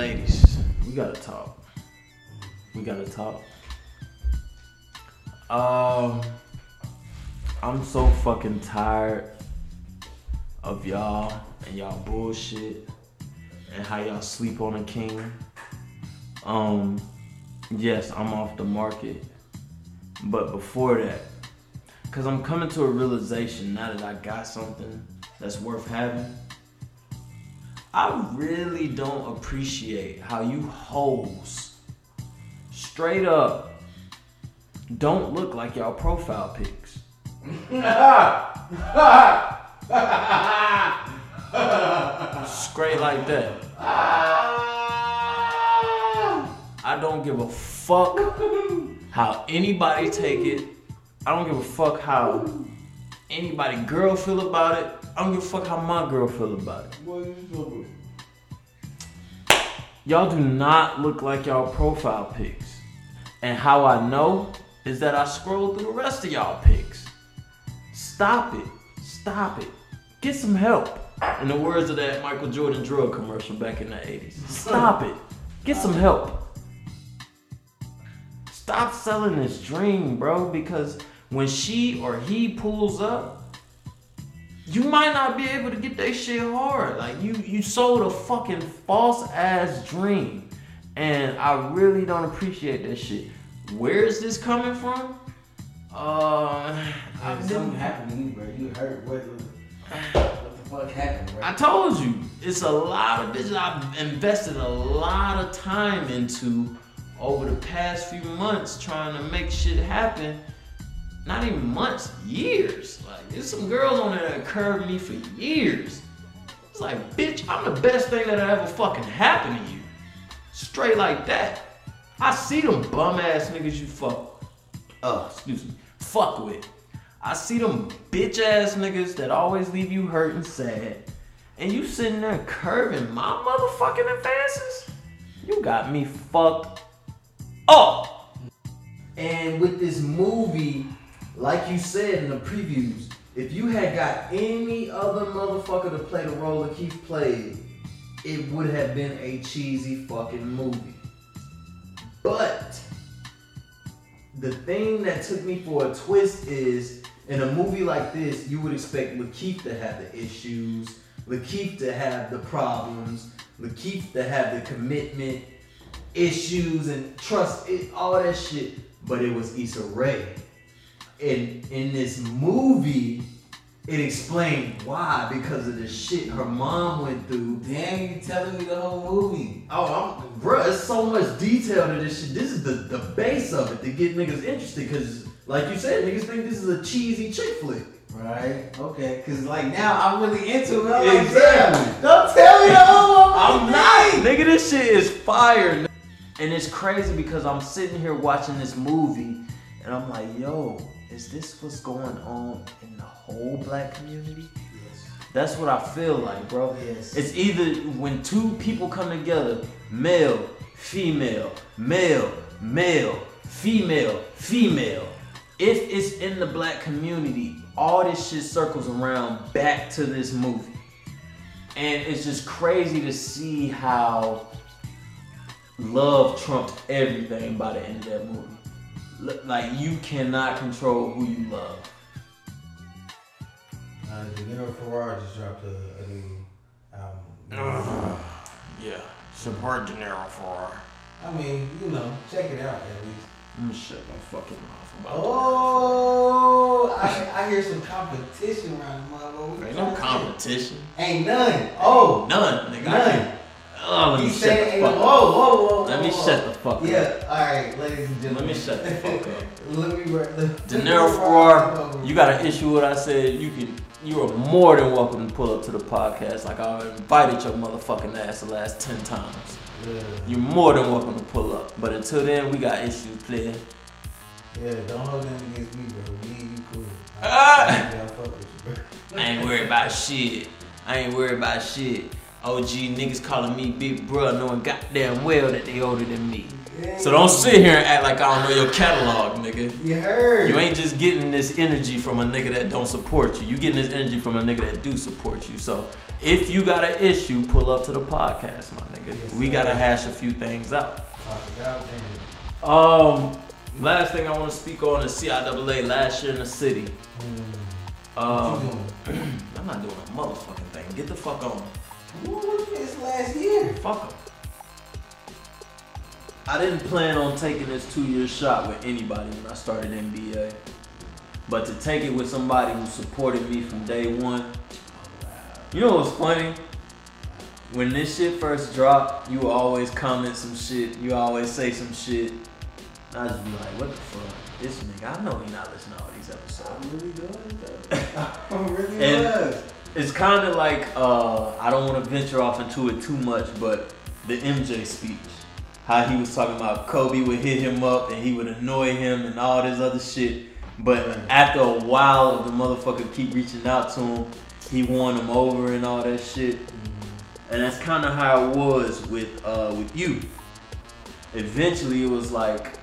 ladies, we gotta talk. We gotta talk. Um, I'm so fucking tired of y'all and y'all bullshit and how y'all sleep on a king. Um, yes, I'm off the market, but before that, cause I'm coming to a realization now that I got something that's worth having. I really don't appreciate how you hoes straight up don't look like y'all profile pics. Straight like that. I don't give a fuck how anybody take it. I don't give a fuck how anybody girl feel about it. I don't give a fuck how my girl feel about it. Y'all do not look like y'all profile pics. And how I know is that I scroll through the rest of y'all pics. Stop it. Stop it. Get some help. In the words of that Michael Jordan drug commercial back in the 80s. Stop it. Get some help. Stop selling this dream, bro, because when she or he pulls up, you might not be able to get that shit hard. Like you you sold a fucking false ass dream. And I really don't appreciate that shit. Where is this coming from? Uh something happened to you, bro. You hurt. What, what the fuck happened, bro? I told you, it's a lot of bitches I've invested a lot of time into over the past few months trying to make shit happen. Not even months, years. Like, there's some girls on there that curved me for years. It's like, bitch, I'm the best thing that ever fucking happened to you. Straight like that. I see them bum ass niggas you fuck. Uh, excuse me. Fuck with. I see them bitch ass niggas that always leave you hurt and sad. And you sitting there curving my motherfucking advances? You got me fucked up. And with this movie, like you said in the previews, if you had got any other motherfucker to play the role that Keith played, it would have been a cheesy fucking movie. But the thing that took me for a twist is in a movie like this, you would expect LaKeith to have the issues, LaKeith to have the problems, LaKeith to have the commitment issues and trust, all that shit. But it was Issa Rae. And in this movie, it explained why because of the shit her mom went through. Damn, you telling me the whole movie. Oh, I'm, bruh, it's so much detail to this shit. This is the, the base of it to get niggas interested because, like you said, niggas think this is a cheesy chick flick. Right? Okay. Cause like now I'm really into it. I'm Exactly. damn, don't tell me the whole I'm movie. not. Nigga, this shit is fire. And it's crazy because I'm sitting here watching this movie and I'm like, yo, is this what's going on in the whole black community? Yes. That's what I feel like, bro. Yes. It's either when two people come together, male, female, male, male, female, female. If it's in the black community, all this shit circles around back to this movie. And it's just crazy to see how love trumped everything by the end of that movie. L- Like you cannot control who you love. Uh, De Niro Ferrari just dropped a, a new album. Yeah, support De Niro. I mean, you know, check it out at least. I'm gonna shut my fucking mouth about Oh, I, I hear some competition around the motherfucker. Ain't no competition. Ain't none. Oh, None, nigga. I none. Oh, let You me shut the fuck up. Whoa, whoa, whoa. Let me shut the fuck up. Yeah, all right, ladies and gentlemen. Let me shut the fuck up. Let me work. Deniro Farrar, you got an issue with what I said. You can. You are more than welcome to pull up to the podcast. Like I invited your motherfucking ass the last ten times. Yeah, You're more than welcome to pull up. But until then, we got issues, player. yeah, don't hold them against me, bro. Me and you cool. Ah! I you, bro. I ain't worried about shit. I ain't worried about shit. OG niggas calling me big bruh, knowing goddamn well that they older than me. So don't sit here and act like I don't know your catalog, nigga. You heard. You ain't just getting this energy from a nigga that don't support you. You getting this energy from a nigga that do support you. So if you got an issue, pull up to the podcast, my nigga. Yes, we gotta hash a few things out. Talk it out, man. Um, last thing I want to speak on is CIAA last year in the city. What Um. I'm not doing a motherfucking thing. Get the fuck on. What was this last year? Fuck 'em. I didn't plan on taking this two year shot with anybody when I started NBA. But to take it with somebody who supported me from day one. You know what's funny? When this shit first dropped, you always comment some shit. You always say some shit. And I just be like, what the fuck? This nigga, I know he not listening to all these episodes. I'm really good though. I'm really And- does. It's kind of like uh, I don't want to venture off into it too much, but the MJ speech, how he was talking about Kobe would hit him up and he would annoy him and all this other shit. But after a while, the motherfucker keep reaching out to him. He won him over and all that shit. And that's kind of how it was with uh, with you. Eventually, it was like,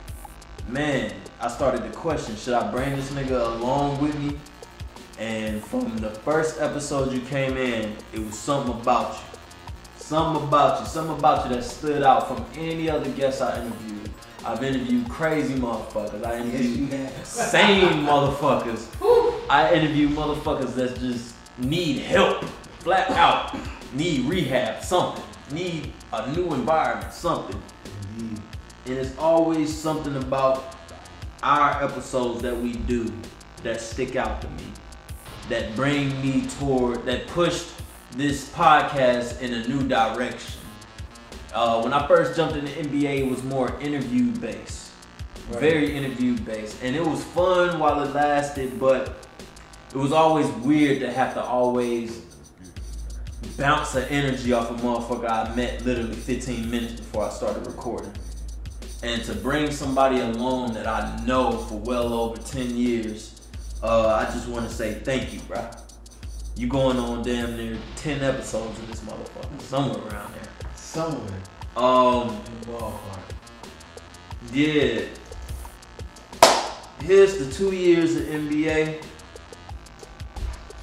man, I started to question: Should I bring this nigga along with me? And from the first episode you came in, it was something about you, something about you, something about you that stood out from any other guest I interviewed. I've interviewed crazy motherfuckers. I Yes, interviewed sane motherfuckers. I interview motherfuckers that just need help, flat out, need rehab, something, need a new environment, something. And it's always something about our episodes that we do that stick out to me, that bring me toward, that pushed this podcast in a new direction. Uh, when I first jumped in the NBA, it was more interview based, Right. very interview based, and it was fun while it lasted, but it was always weird to have to always bounce the energy off a motherfucker I met literally 15 minutes before I started recording. And to bring somebody along that I know for well over 10 years, uh, I just want to say thank you, bro. You going on damn near 10 episodes of this motherfucker, somewhere around there. Somewhere Um, in the ballpark. yeah. Here's the two years of NBA,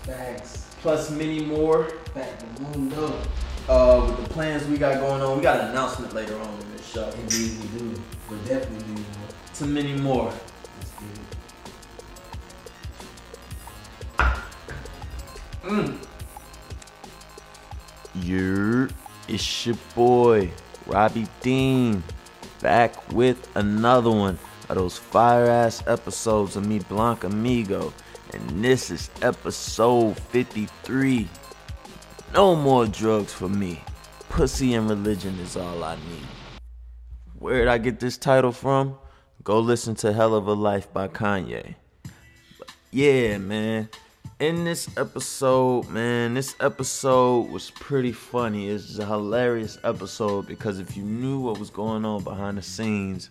Facts. plus many more. Fact the mundo. Uh, with the plans we got going on, we got an announcement later on in this show. Indeed we do. But definitely more. To many more. Mm. Yer, it's your boy, Robbie Dean, back with another one of those fire ass episodes of me, Blanc Amigo. And this is episode 53. No more drugs for me. Pussy and religion is all I need. Where'd I get this title from? Go listen to Hell of a Life by Kanye. Yeah, man. In this episode, man, this episode was pretty funny. It's a hilarious episode because if you knew what was going on behind the scenes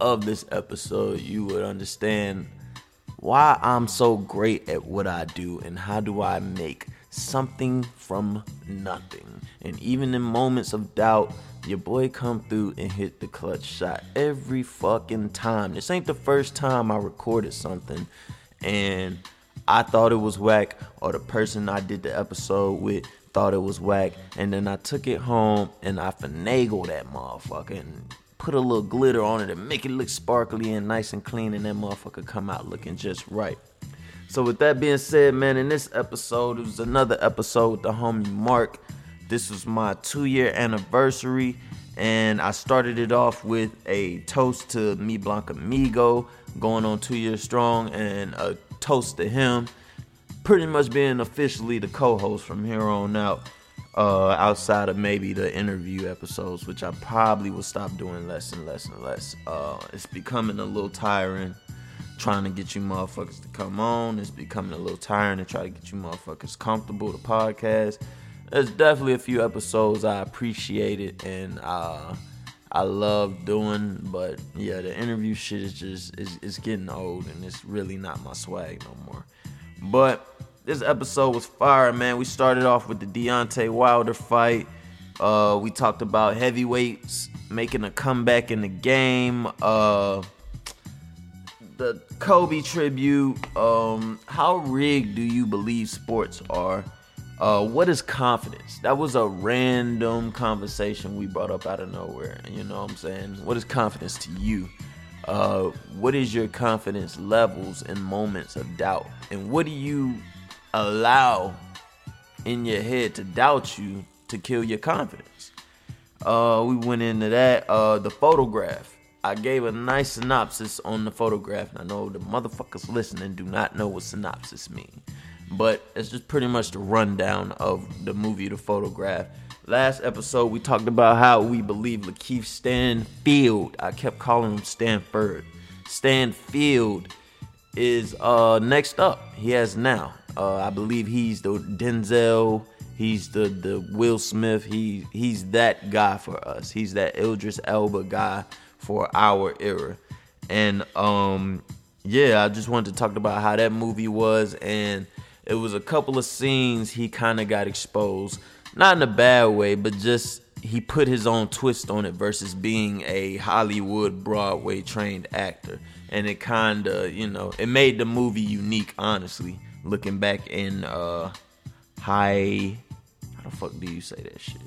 of this episode, you would understand why I'm so great at what I do and how do I make something from nothing. And even in moments of doubt, your boy come through and hit the clutch shot every fucking time. This ain't the first time I recorded something and I thought it was whack or the person I did the episode with thought it was whack and then I took it home and I finagled that motherfucker and put a little glitter on it and make it look sparkly and nice and clean and that motherfucker come out looking just right. So with that being said, man, in this episode, it was another episode with the homie Mark. This was my two year anniversary, and I started it off with a toast to me Blanc Amigo, going on two years strong, and a toast to him, pretty much being officially the co-host from here on out. Uh, outside of maybe the interview episodes, which I probably will stop doing less and less and less. Uh, it's becoming a little tiring trying to get you motherfuckers to come on. It's becoming a little tiring to try to get you motherfuckers comfortable to podcast. There's definitely a few episodes I appreciated and uh, I love doing, but yeah, the interview shit is just is it's getting old and it's really not my swag no more. But this episode was fire, man. We started off with the Deontay Wilder fight. Uh, we talked about heavyweights making a comeback in the game. Uh, the Kobe tribute. Um, how rigged do you believe sports are? Uh, what is confidence? That was a random conversation we brought up out of nowhere. You know what I'm saying? What is confidence to you? Uh, what is your confidence levels in moments of doubt? And what do you allow in your head to doubt you to kill your confidence? Uh, we went into that. Uh, the photograph. I gave a nice synopsis on the photograph. And I know the motherfuckers listening do not know what synopsis mean. But it's just pretty much the rundown of the movie, The Photograph. Last episode, we talked about how we believe LaKeith Stanfield, I kept calling him Stanford, Stanfield is uh, next up. He has now. Uh, I believe he's the Denzel, he's the, the Will Smith, he, he's that guy for us. He's that Idris Elba guy for our era. And um, yeah, I just wanted to talk about how that movie was and it was a couple of scenes he kind of got exposed. Not in a bad way, but just he put his own twist on it versus being a Hollywood Broadway trained actor. And it kind of, you know, it made the movie unique, honestly. Looking back in uh high how the fuck do you say that shit?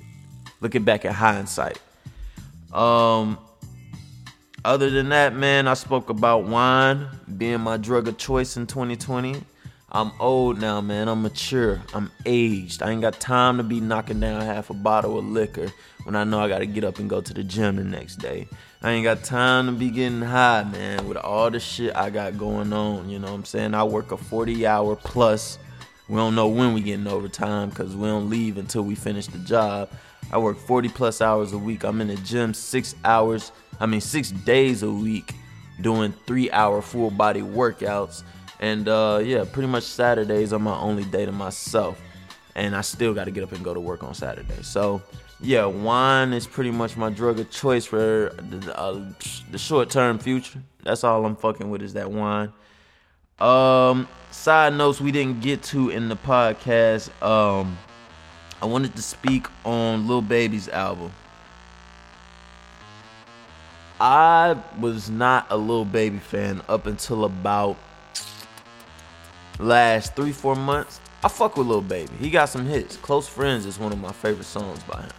Looking back at hindsight. Um other than that, man, I spoke about wine being my drug of choice in 2020. I'm old now, man. I'm mature. I'm aged. I ain't got time to be knocking down half a bottle of liquor when I know I gotta get up and go to the gym the next day. I ain't got time to be getting high, man, with all the shit I got going on. You know what I'm saying? I work a 40 hour plus. We don't know when we getting overtime because we don't leave until we finish the job. I work 40 plus hours a week. I'm in the gym six hours, I mean, six days a week doing three hour full body workouts. And uh, yeah, pretty much Saturdays are my only day to myself. And I still got to get up and go to work on Saturday. So yeah, wine is pretty much my drug of choice for the, uh, the short term future. That's all I'm fucking with is that wine. Um, side notes we didn't get to in the podcast. Um, I wanted to speak on Lil Baby's album. I was not a Lil Baby fan up until about last three, four months. I fuck with Lil Baby. He got some hits. Close Friends is one of my favorite songs by him.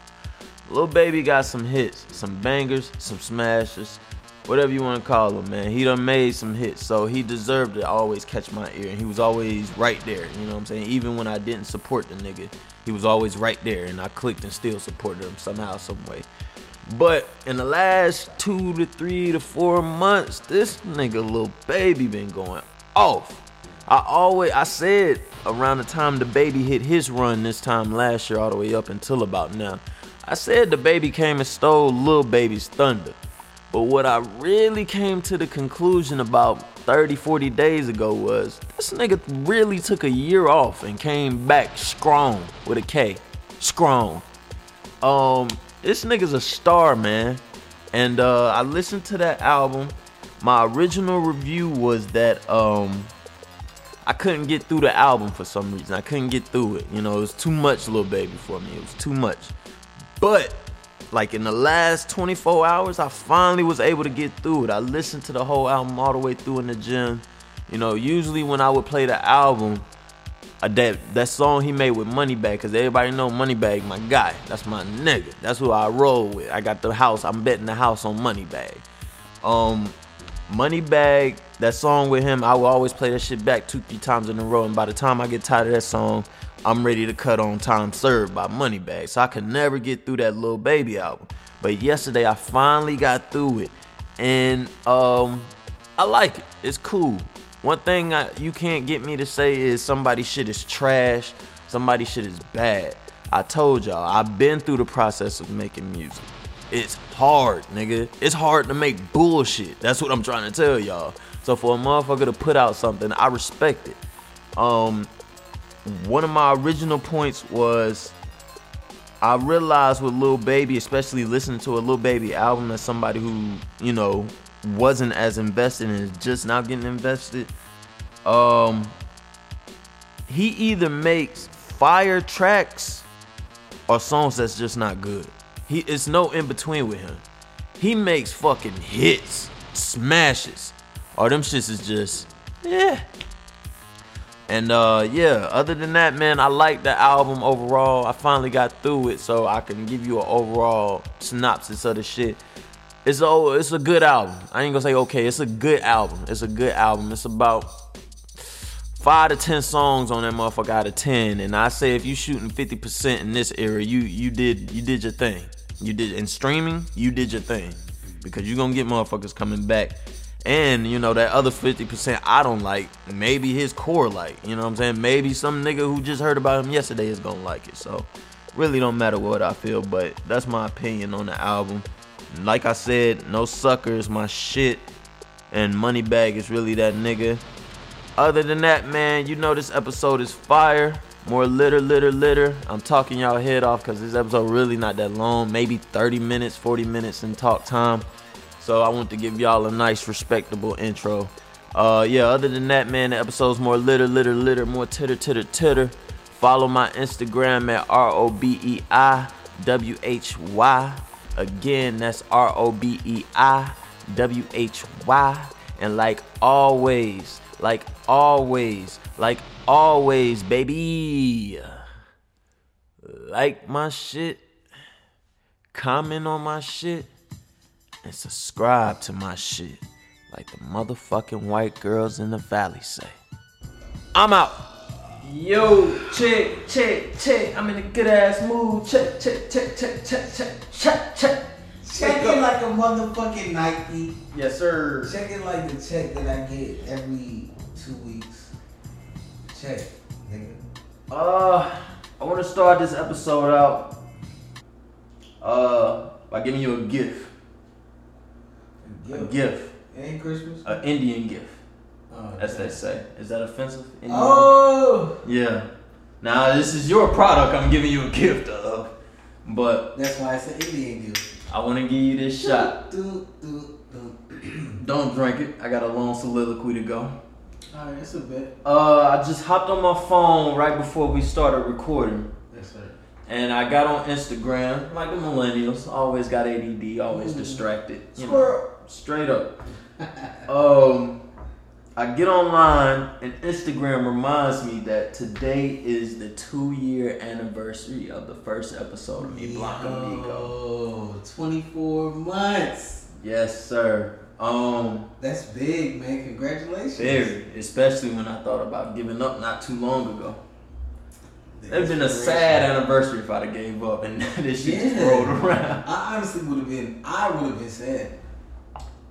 Lil Baby got some hits, some bangers, some smashes, whatever you want to call them, man. He done made some hits, so he deserved to always catch my ear. And he was always right there, you know what I'm saying? Even when I didn't support the nigga, he was always right there, and I clicked and still supported him somehow, some way. But in the last two to three to four months, this nigga Lil Baby been going off. I always I said around the time the baby hit his run this time last year all the way up until about now. I said the baby came and stole Lil Baby's thunder. But what I really came to the conclusion about 30, 40 days ago was this nigga really took a year off and came back strong with a K. Strong. Um, this nigga's a star, man. And uh I listened to that album. My original review was that um I couldn't get through the album for some reason. I couldn't get through it. You know, it was too much Lil Baby for me. It was too much. But like in the last 24 hours, I finally was able to get through it. I listened to the whole album all the way through in the gym. You know, usually when I would play the album, uh, that that song he made with Moneybagg, cause everybody know Moneybagg, my guy. That's my nigga. That's who I roll with. I got the house. I'm betting the house on Moneybagg. Um, Moneybagg, that song with him, I will always play that shit back two, three times in a row. And by the time I get tired of that song, I'm ready to cut on Time Served by Moneybagg. So I could never get through that Little Baby album. But yesterday I finally got through it. And um I like it. It's cool. One thing I, you can't get me to say is somebody shit is trash, somebody shit is bad. I told y'all, I've been through the process of making music. It's hard, nigga. It's hard to make bullshit. That's what I'm trying to tell y'all. So for a motherfucker to put out something, I respect it. Um, one of my original points was I realized with Lil Baby, especially listening to a Lil Baby album as somebody who, you know, wasn't as invested and is just now getting invested. Um he either makes fire tracks or songs that's just not good. He it's no in between with him. He makes fucking hits, smashes, or them shits is just yeah. And uh yeah, other than that, man, I like the album overall. I finally got through it, so I can give you an overall synopsis of the shit. It's a it's a good album. I ain't gonna say okay. It's a good album. It's a good album. It's about five to ten songs on that motherfucker out of ten. And I say if you shooting fifty percent in this era, you you did you did your thing. You did in streaming, you did your thing because you're gonna get motherfuckers coming back. And you know that other fifty percent I don't like. Maybe his core like. You know what I'm saying? Maybe some nigga who just heard about him yesterday is gonna like it. So really don't matter what I feel, but that's my opinion on the album. Like I said, no suckers, my shit. And Moneybagg is really that nigga. Other than that, man, you know this episode is fire. More litter, litter, litter. I'm talking y'all head off because this episode really not that long. Maybe 30 minutes, 40 minutes in talk time. So I want to give y'all a nice, respectable intro. Uh, yeah, other than that, man, the episode's more litter, litter, litter, more titter, titter, titter. Follow my Instagram at R O B E I W H Y. Again, that's R O B E I W H Y. And like always, like always, like always, baby. Like my shit, comment on my shit, and subscribe to my shit. Like the motherfucking white girls in the valley say. I'm out. Yo, check, check, check. I'm in a good ass mood. Check, check, check, check, check, check, check, check. Check it like a motherfucking Nike. Yes, sir. Check it like the check that I get every two weeks. Check, nigga. Uh, I want to start this episode out uh by giving you a gift. A Gift. gift. It ain't Christmas. An Indian gift. Oh, As they say. Is that offensive? Indian? Oh, Yeah. Now this is your product. I'm giving you a gift of, but that's why it's an Indian gift. I want to give you this shot. Do, do, do. Don't drink it. I got a long soliloquy to go. All right, that's a bit. Uh, I just hopped on my phone right before we started recording. That's right. And I got on Instagram, like the millennials, always got ADD, always Mm. distracted. You know, straight up. Um, I get online and Instagram reminds me that today is the two year anniversary of the first episode of Me Blanco Amigo. Yo, 24 months. Yes, sir. Um, That's big, man. Congratulations. very, especially when I thought about giving up not too long ago. The It'd been a sad anniversary if I'd have gave up and this shit just rolled around. I honestly would have been. I would have been sad.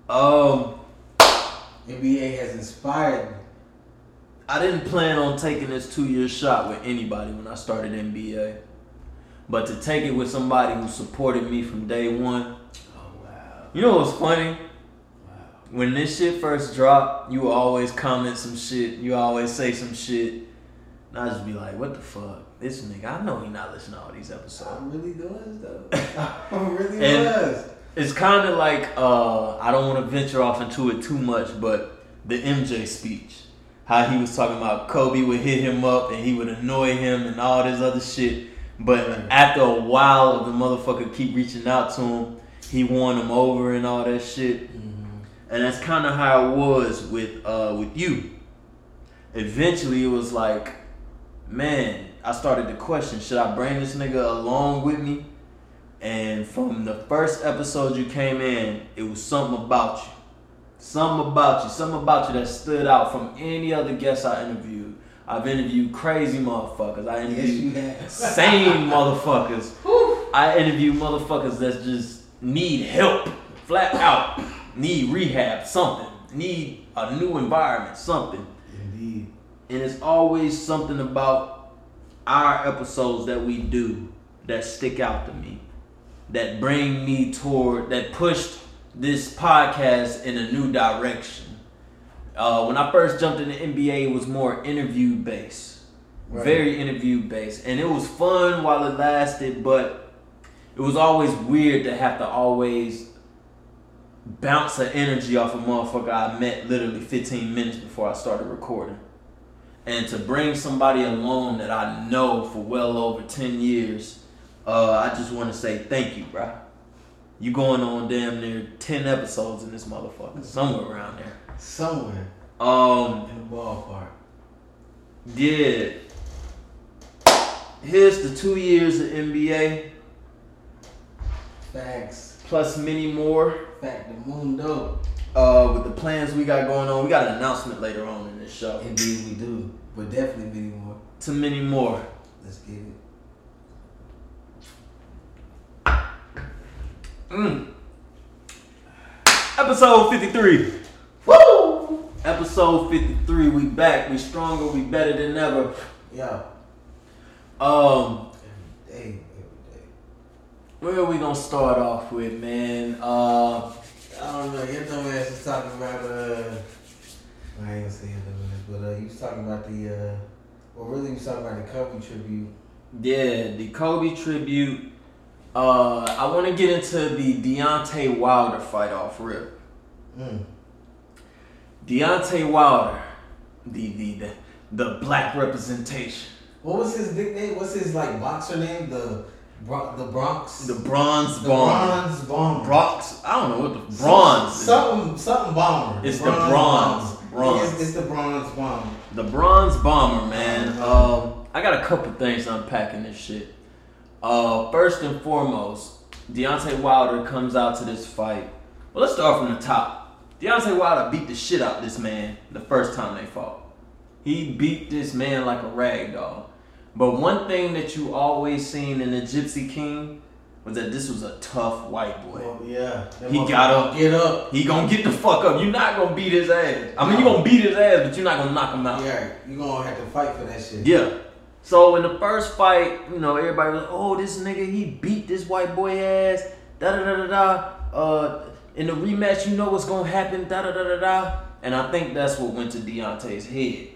Um, NBA has inspired me. I didn't plan on taking this two year shot with anybody when I started NBA. But to take it with somebody who supported me from day one. Oh wow. You know what's funny? When this shit first dropped, you always comment some shit. You always say some shit. And I just be like, what the fuck? This nigga, I know he not listening to all these episodes. I really does though. I really And- does. It's kind of like, uh, I don't want to venture off into it too much, but the MJ speech. How he was talking about Kobe would hit him up and he would annoy him and all this other shit. But after a while of the motherfucker keep reaching out to him, he won him over and all that shit. Mhm. And that's kind of how it was with uh, with you. Eventually, it was like, man, I started to question: Should I bring this nigga along with me? And from the first episode you came in, it was something about you, something about you, something about you that stood out from any other guest I interviewed. I've interviewed crazy motherfuckers. I interviewed have. sane motherfuckers. I interview motherfuckers that just need help, flat out, need rehab, something, need a new environment, something. Indeed. And it's always something about our episodes that we do that stick out to me, that bring me toward, that pushed this podcast in a new direction. Uh, when I first jumped in the NBA, it was more interview based, Right. very interview based, and it was fun while it lasted, but it was always weird to have to always bounce an energy off a motherfucker I met literally 15 minutes before I started recording. and to bring somebody along that I know for well over ten years, uh, I just want to say thank you, bro. You going on damn near ten episodes in this motherfucker, somewhere around there. Somewhere Um, in the ballpark. yeah. Here's the two years of NBA Thanks. plus many more. Fact the mundo. Uh, with the plans we got going on, we got an announcement later on in this show. Indeed we do. But definitely many more. To many more. Let's get it. Mm. Episode 53. Woo! Episode 53. We back. We stronger. We better than ever. Yeah. Um, every day. Where are we gonna start off with, man? Uh, I don't know. Your dumb ass was talking about uh. I ain't gonna say your dumb ass, but uh, you was talking about the uh. Well, really, you was talking about the Kobe tribute. yeah, the Kobe tribute. Uh, I want to get into the Deontay Wilder fight off rip. Mm. Deontay Wilder, the the the, the black representation, What was his nickname? What's his like boxer name? The Bro- the Bronx. the bronze The bomber. bronze bomber. Bronx. I don't know what the bronze. is. Something something bomber. It's the bronze. bomber. Bronze. It's, it's the bronze bomber. The bronze bomber, man. Um, I got a couple things unpacking this shit. Uh, first and foremost, Deontay Wilder comes out to this fight. Well, let's start from the top. Deontay Wilder beat the shit out of this man the first time they fought. He beat this man like a rag doll. But one thing that you always seen in the Gypsy King was that this was a tough white boy. Well, yeah. That He got up. Get up. He gonna get the fuck up. You're not gonna beat his ass. I mean, you gonna beat his ass, but you're not gonna knock him out. Yeah, you gonna have to fight for that shit. Yeah. So in the first fight, you know, everybody was, like, oh, this nigga, he beat this white boy ass. Da da da da da. Uh, in the rematch, you know what's gonna happen. Da da da da da. And I think that's what went to Deontay's head.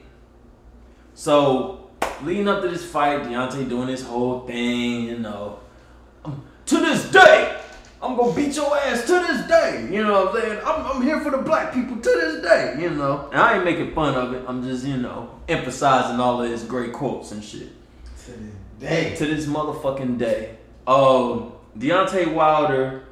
So leading up to this fight, Deontay doing his whole thing, you know. Um, to this day, I'm gonna beat your ass to this day. You know what I'm saying? I'm, I'm here for the black people to this day, you know. And I ain't making fun of it. I'm just, you know, emphasizing all of his great quotes and shit. To this day. To this motherfucking day. Um, Deontay Wilder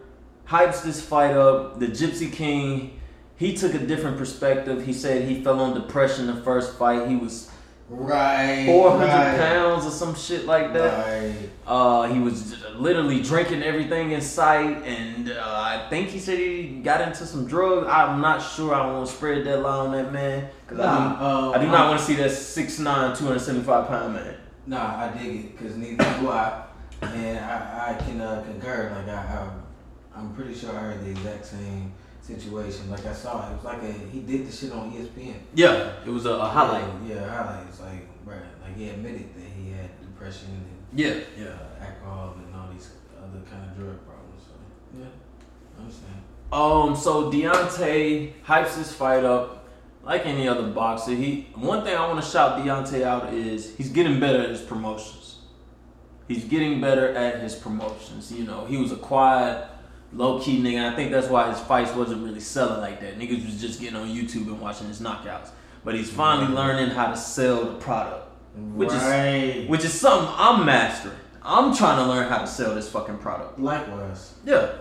hypes this fight up. The Gypsy King, he took a different perspective. He said he fell on depression the first fight. He was Right. 400 right, pounds or some shit like that. Right. Uh, he was literally drinking everything in sight, and uh, I think he said he got into some drugs. I'm not sure. I don't want to spread that lie on that man because I, Nah, do, uh, I do not want to see that 6'9", 275 pound man. Nah, I dig it because neither do I, and I, I can uh, concur. Like I, I, I'm pretty sure I heard the exact same situation. Like I saw it, was like a he did the shit on ESPN. Yeah, it was a, a highlight. Yeah, yeah highlights. Like right, like he admitted that he had depression and Yeah, uh, alcohol and all these other kind of drug problems. So yeah, I understand. Um, so Deontay hypes his fight up like any other boxer. He one thing I want to shout Deontay out is he's getting better at his promotions. He's getting better at his promotions. You know, he was a quiet, low key nigga. I think that's why his fights wasn't really selling like that. Niggas was just getting on YouTube and watching his knockouts. But he's finally learning how to sell the product, which right. is which is something I'm mastering. I'm trying to learn how to sell this fucking product. likewise. Yeah,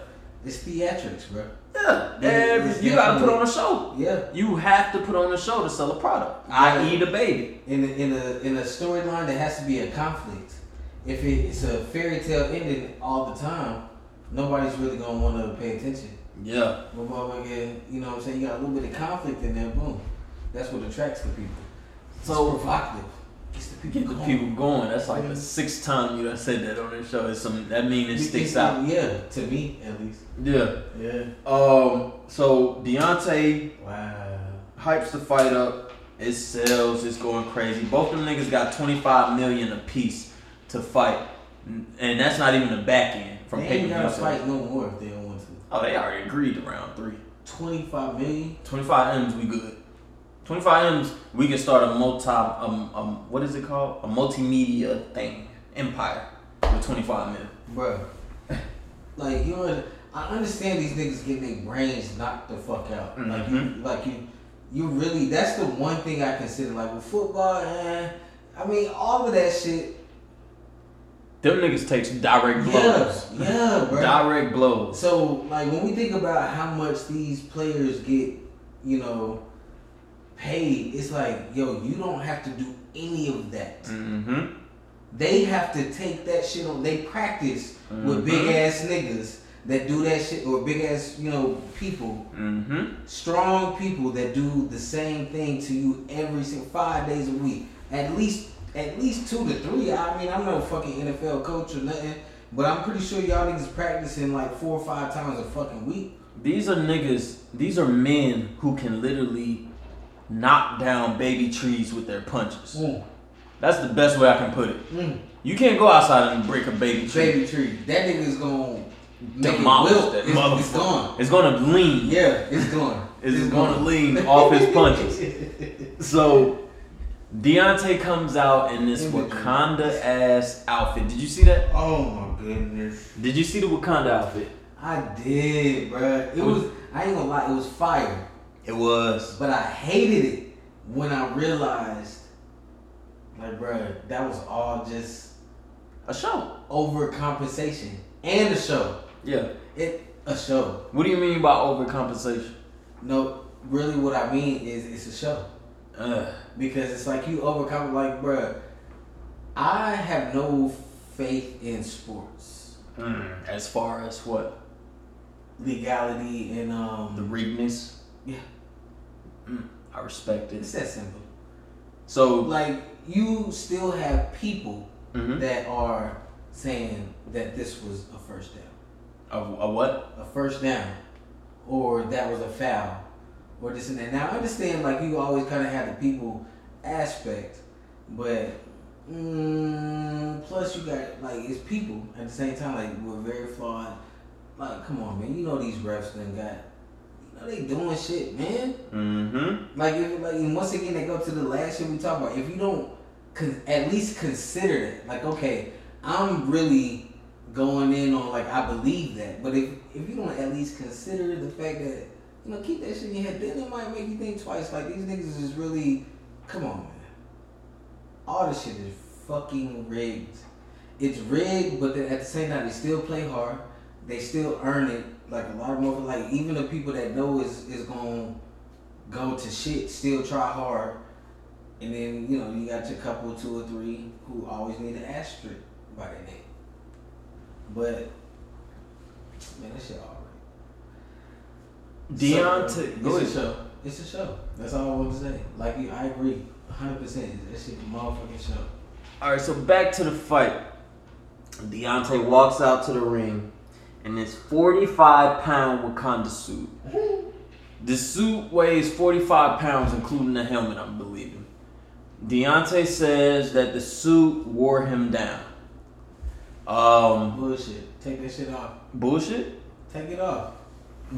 It's theatrics, bro. yeah. It's you gotta put on a show. Yeah. You have to put on a show to sell a product, Yeah. i.e., the baby. in a, in a in a storyline there has to be a conflict. If it, it's a fairy tale ending all the time, nobody's really gonna want to pay attention. Yeah. But motherfucker, you know what I'm saying? You got a little bit of conflict in there, boom. That's what attracts the people. So- it's provocative. Gets the people Get the going. people going. That's like the sixth time you done said that on this show. It's some that mean it It- sticks out. Yeah, to me at least. Yeah. Yeah. Um. So Deontay Wow. hypes the fight up. It sells. It's going crazy. Both of them niggas got 25 million apiece to fight, and that's not even the back end from They pay ain't gotta view. fight no more if they don't want to. Oh, they already agreed to round three. 25 million? 25 M's, we good. 25 M's, we can start a multi, um, um, what is it called? A multimedia thing, empire with 25 mil. Bruh. Like you know, I understand these niggas getting their brains knocked the fuck out. Like you, Mhm. like you, you really that's the one thing I consider like with football. Eh, I mean, all of that shit. Them niggas takes direct blows. yeah, bro. Direct blows. So like when we think about how much these players get, you know, paid, it's like, yo, you don't have to do any of that. Mm-hmm. They have to take that shit on. They practice with Mhm. big ass niggas that do that shit, or big ass, you know, people, Mm-hmm. strong people that do the same thing to you every single five days a week. At least, at least two to three. I mean, I'm no fucking NFL coach or nothing, but I'm pretty sure y'all niggas practicing like four or five times a fucking week. These are niggas. These are men who can literally knock down baby trees with their punches. Mm. That's the best way I can put it. Mm. You can't go outside and break a baby tree. Baby tree. That nigga's gonna it Demolish that It's, it's motherfucker. gone. It's gonna lean. Yeah, it's gone. It's gonna lean off his punches. So Deontay comes out in this Wakanda ass outfit. Did you see that? Oh my goodness. Did you see the Wakanda outfit? I did, bruh. It was. I ain't gonna lie. It was fire. It was. But I hated it when I realized, like, bruh, that was all just A show. overcompensation and a show. Yeah. It a show. What do you mean by overcompensation? No, really, what I mean is it's a show Uh, because it's like you overcompensate. Like, bruh, I have no faith in sports mm, as far as what? legality and um The regness? Yeah. Mm, I respect it. It's that simple. So, Like you still have people mhm. that are saying that this was a first down. a, a what? a first down, or that was a foul, or this and that. Now I understand like you always kind of have the people aspect, but mm, plus you got like it's people at the same time. Like we're very flawed. Like come on, man, you know these refs done got. You know they doing shit, man. Mm-hmm. Like if like once again they go to the last shit we talk about. If you don't con- at least consider it, like okay, I'm really going in on like I believe that. But if if you don't at least consider the fact that you know keep that shit in your head, then it might make you think twice. Like these niggas is really, come on, man. All this shit is fucking rigged. It's rigged, but then at the same time they still play hard. They still earn it. Like a lot of more like even the people that know is is gonna go to shit still try hard. And then, you know, you got your couple, two or three who always need an asterisk by their name. But man, that shit Deontay. Go it's a show. It's a show. That's all I want to say. Like I agree, hundred percent. That shit a motherfucking show. All right, so back to the fight. Deontay walks out to the ring in this 45 pound Wakanda suit. The suit weighs 45 pounds, including the helmet, I'm believing. Deontay says that the suit wore him down. Um, Bullshit. Take that shit off. bullshit? Take it off.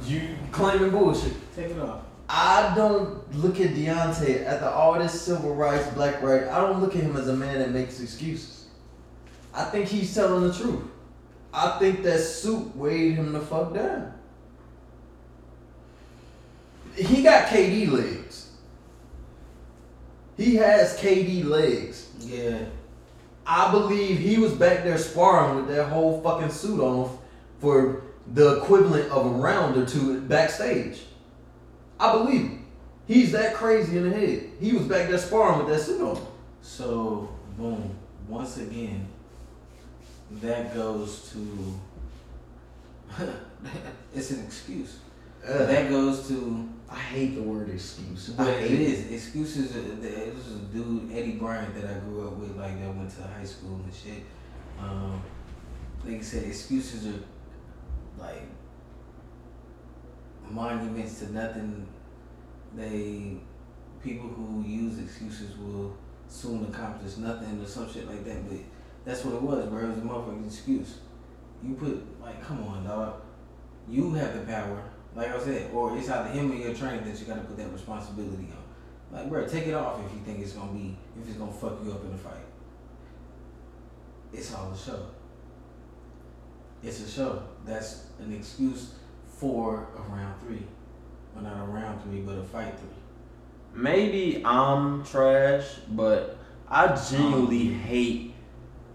You claiming bullshit. Take it off. I don't look at Deontay after all this civil rights, black right. I don't look at him as a man that makes excuses. I think he's telling the truth. I think that suit weighed him the fuck down. He got KD legs. He has KD legs. Yeah. I believe he was back there sparring with that whole fucking suit on for the equivalent of a round or two backstage. I believe him. He's that crazy in the head. He was back there sparring with that suit on. So, boom. Once again, that goes to. it's an excuse. Uh, that goes to. I hate the word excuse. But it hate. Excuses. This is a dude, Eddie Bryant, that I grew up with, like, that went to high school and shit. Um, like I said, excuses are, like, monuments to nothing. They. People who use excuses will soon accomplish nothing or some shit like that. But that's what it was, bro. It was a motherfucking excuse. You put like, come on, dog. You have the power, like I said, or it's either him or your trainer that you got to put that responsibility on. Like, bro, take it off if you think it's gonna be, if it's gonna fuck you up in the fight. It's all a show. It's a show. That's an excuse for a round three, well, not a round three, but a fight three. maybe I'm trash, but I genuinely hate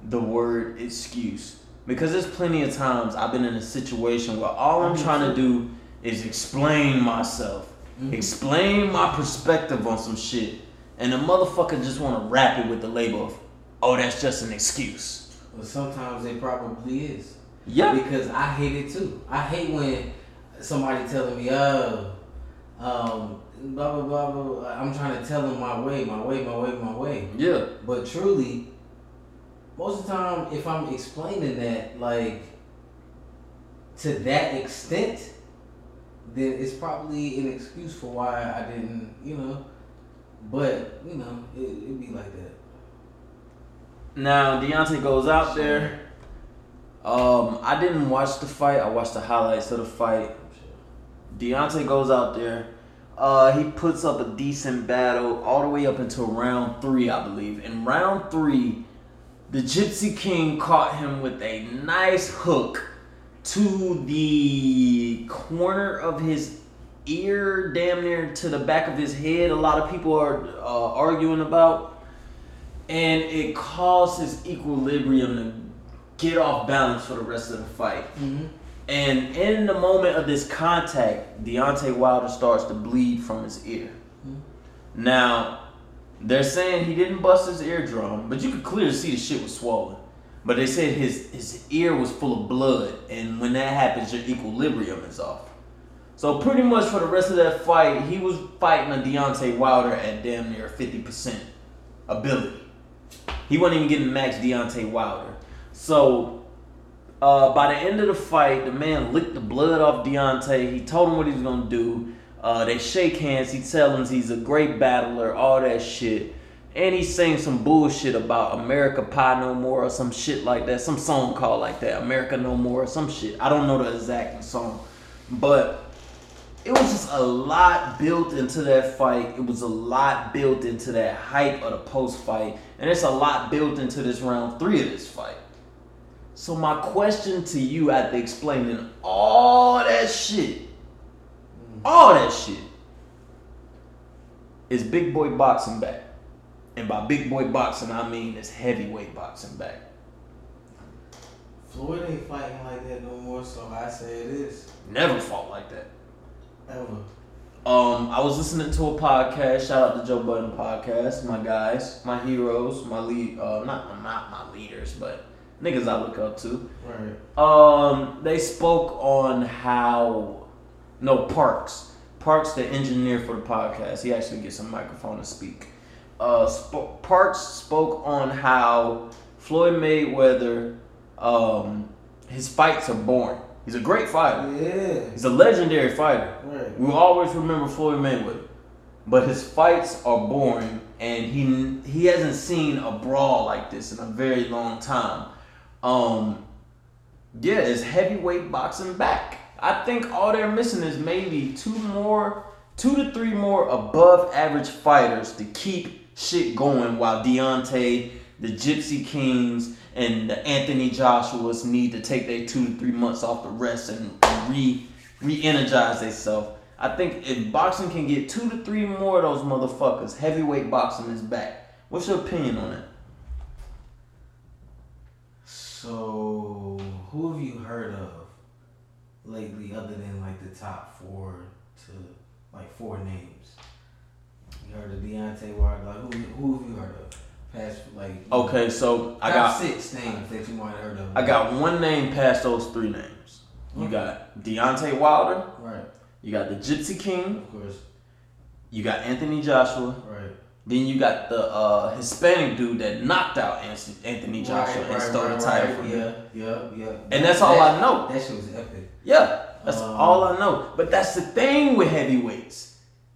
the word excuse because there's plenty of times I've been in a situation where all I'm trying to do is explain myself, Mhm. explain my perspective on some shit, and the motherfucker just want to wrap it with the label of, "Oh, that's just an excuse." But sometimes it probably is. Yeah. Because I hate it too. I hate when somebody telling me, oh, um, blah blah blah blah. I'm trying to tell them my way, my way, my way, my way. Yeah. But truly, most of the time, if I'm explaining that like to that extent, then it's probably an excuse for why I didn't, you know. But you know, it it be like that. Now Deontay goes out there. Um, I didn't watch the fight. I watched the highlights of the fight. Deontay goes out there. Uh, he puts up a decent battle all the way up until round three, I believe. In round three, the Gypsy King caught him with a nice hook to the corner of his ear, damn near to the back of his head. A lot of people are uh, arguing about, and it caused his equilibrium to get off balance for the rest of the fight. Mm-hmm. And in the moment of this contact, Deontay Wilder starts to bleed from his ear. Now, they're saying he didn't bust his eardrum, but you could clearly see the shit was swollen. But they said his his ear was full of blood, and when that happens, your equilibrium is off. So pretty much for the rest of that fight, he was fighting a Deontay Wilder at damn near fifty percent ability. He wasn't even getting max Deontay Wilder. So uh, by the end of the fight, the man licked the blood off Deontay. He told him what he was gonna do. Uh, they shake hands. He tells him he's a great battler, all that shit. And he's saying some bullshit about America Pie No More or some shit like that. Some song called like that, America No More or some shit. I don't know the exact song. But it was just a lot built into that fight. It was a lot built into that hype of the post fight. And it's a lot built into this round three of this fight. So my question to you after explaining all that shit, all that shit, is big boy boxing back? And by big boy boxing, I mean it's heavyweight boxing back. Floyd ain't fighting like that no more, so I say it is. Never fought like that. Ever. Um, I was listening to a podcast. Shout out to Joe Budden podcast. My guys, my heroes, my lead. Uh, not not my leaders, but niggas I look up to. Right. Um, they spoke on how no Parks. Parks, the engineer for the podcast, he actually gets a microphone to speak. Uh, sp- Parks spoke on how Floyd Mayweather, um, his fights are boring. He's a great fighter. Yeah. He's a legendary fighter. Right. We will always remember Floyd Mayweather, but his fights are boring, and he he hasn't seen a brawl like this in a very long time. Um, yeah, it's heavyweight boxing back. I think all they're missing is maybe two more, two to three more above average fighters to keep shit going while Deontay, the Gypsy Kings, and the Anthony Joshua's need to take their two to three months off the rest and re re-energize themselves. I think if boxing can get two to three more of those motherfuckers, heavyweight boxing is back. What's your opinion on it? So, who have you heard of lately, other than like the top four to like four names? You heard of Deontay Wilder? Like, who, who have you heard of? Past like Okay, so I got six names that you might have heard of. I got one name past those three names. You Okay. got Deontay Wilder, right, you got the Gypsy King, of course, you got Anthony Joshua, right. Then you got the uh, Hispanic dude that knocked out Anthony Joshua and stole the title from him. Yeah, yeah, yeah. And that's all That- I know. That shit was epic. Yeah, that's Um, all I know. But that's the thing with heavyweights.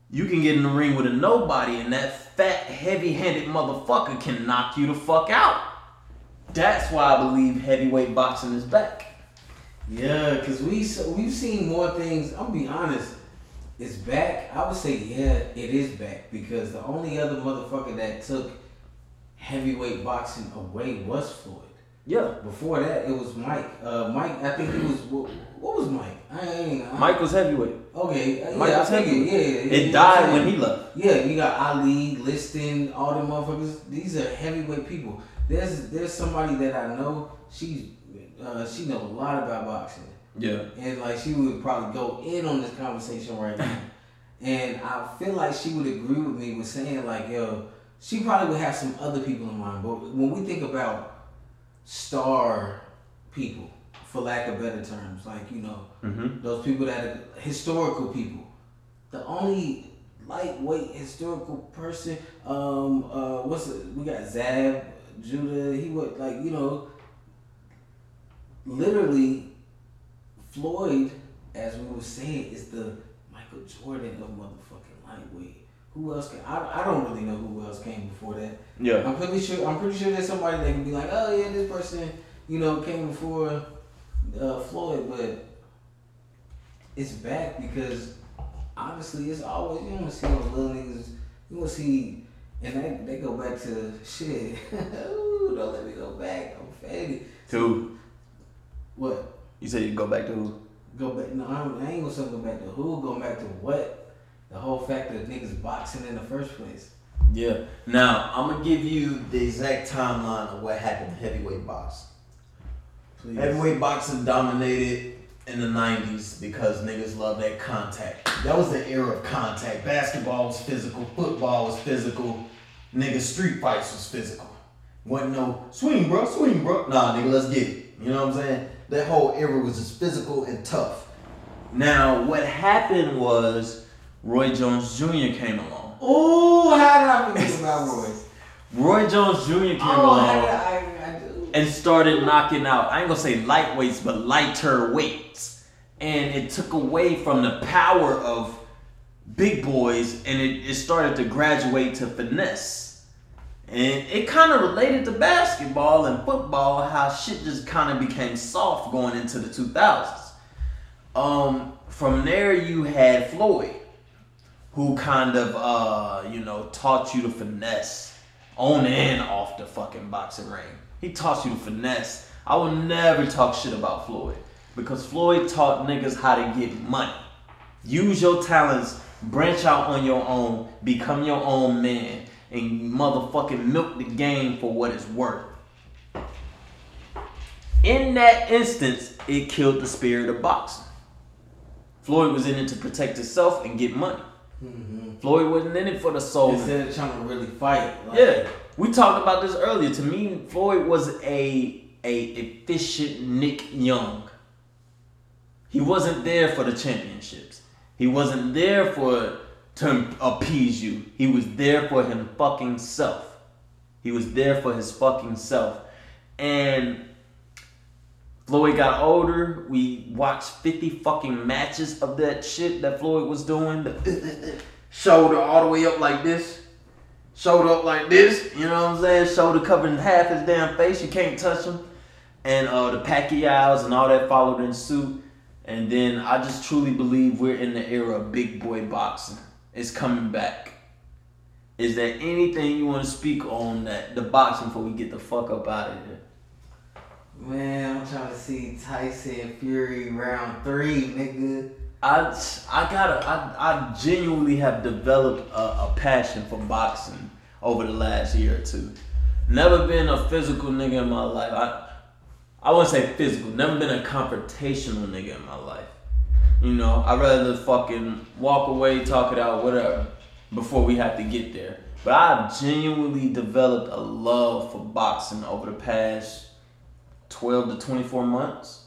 You can get in the ring with a nobody, and that fat, heavy-handed motherfucker can knock you the fuck out. That's why I believe heavyweight boxing is back. Yeah, cause we so we've seen more things. I'm gonna be honest, it's back. I would say yeah, it is back because the only other motherfucker that took heavyweight boxing away was Floyd. Yeah. Before that, it was Mike. Uh, Mike, I think it was what, what was Mike? I ain't, I, Michael's heavyweight. Okay, uh, yeah, Michael's I figured, heavyweight. yeah. It yeah, died when he left. Yeah, you got Ali, Liston, all the motherfuckers. These are heavyweight people. There's there's somebody that I know. She's uh, she knows a lot about boxing, Yeah. and like she would probably go in on this conversation right now. and I feel like she would agree with me with saying like, yo, she probably would have some other people in mind. But when we think about star people, for lack of better terms, like you know, Mm-hmm. those people that are historical people. The only lightweight historical person, um, uh, what's it? We got Zab, Judah. He was like, you know, literally, Floyd, as we were saying, is the Michael Jordan of motherfucking lightweight. Who else? Can, I I don't really know who else came before that. Yeah. I'm pretty sure. I'm pretty sure there's somebody that can be like, oh yeah, this person, you know, came before uh, Floyd, but it's back because obviously it's always you want to see those little niggas. You want to see, and they they go back to shit. Ooh, don't let me go back. I'm faded. Who? What? You said you go back to who? Go back? No, I ain't gonna say go back to who. Go back to what? The whole fact that niggas boxing in the first place. Yeah. Now, I'm gonna give you the exact timeline of what happened in heavyweight boxing. Please. Heavyweight boxing dominated in the 90s because niggas love that contact. That was the era of contact. Basketball was physical, football was physical, nigga, street fights was physical. Wasn't no swing, bro, swing, bro. Nah, nigga, let's get it. You know what I'm saying? That whole era was just physical and tough. Now, what happened was Roy Jones Jr. came along. Oh, how did I forget about Roy? Roy Jones Jr. came Oh, along. I, I do? and started knocking out, I ain't gonna say lightweights, but lighter weights. And it took away from the power of big boys and it, it started to graduate to finesse. And it kind of related to basketball and football, how shit just kind of became soft going into the 2000s. Um, from there, you had Floyd, who kind of, uh, you know, taught you to finesse on and off the fucking boxing ring. He taught you to finesse. I will never talk shit about Floyd because Floyd taught niggas how to get money. Use your talents, branch out on your own, become your own man, and motherfucking milk the game for what it's worth. In that instance, it killed the spirit of boxing. Floyd was in it to protect himself and get money. Mm-hmm. Floyd wasn't in it for the soul. Instead of trying to really fight. Like, Yeah, we talked about this earlier. To me, Floyd was a a efficient Nick Young. He wasn't there for the championships. He wasn't there for to appease you. He was there for him fucking self. He was there for his fucking self. And Floyd got older. We watched 50 fucking matches of that shit that Floyd was doing. The shoulder all the way up like this shoulder up like this, you know what I'm saying? Shoulder covering half his damn face, you can't touch him. And uh, the Pacquiao's and all that followed in suit. And then I just truly believe we're in the era of big boy boxing. It's coming back. Is there anything you want to speak on that the boxing before we get the fuck up out of here? Man, I'm trying to see Tyson Fury round three, nigga. I, I gotta I, I genuinely have developed a, a passion for boxing over the last year or two. Never been a physical nigga in my life. I I wouldn't say physical. Never been a confrontational nigga in my life. You know, I'd rather fucking walk away, talk it out, whatever, before we have to get there. But I've genuinely developed a love for boxing over the past 12 to 24 months.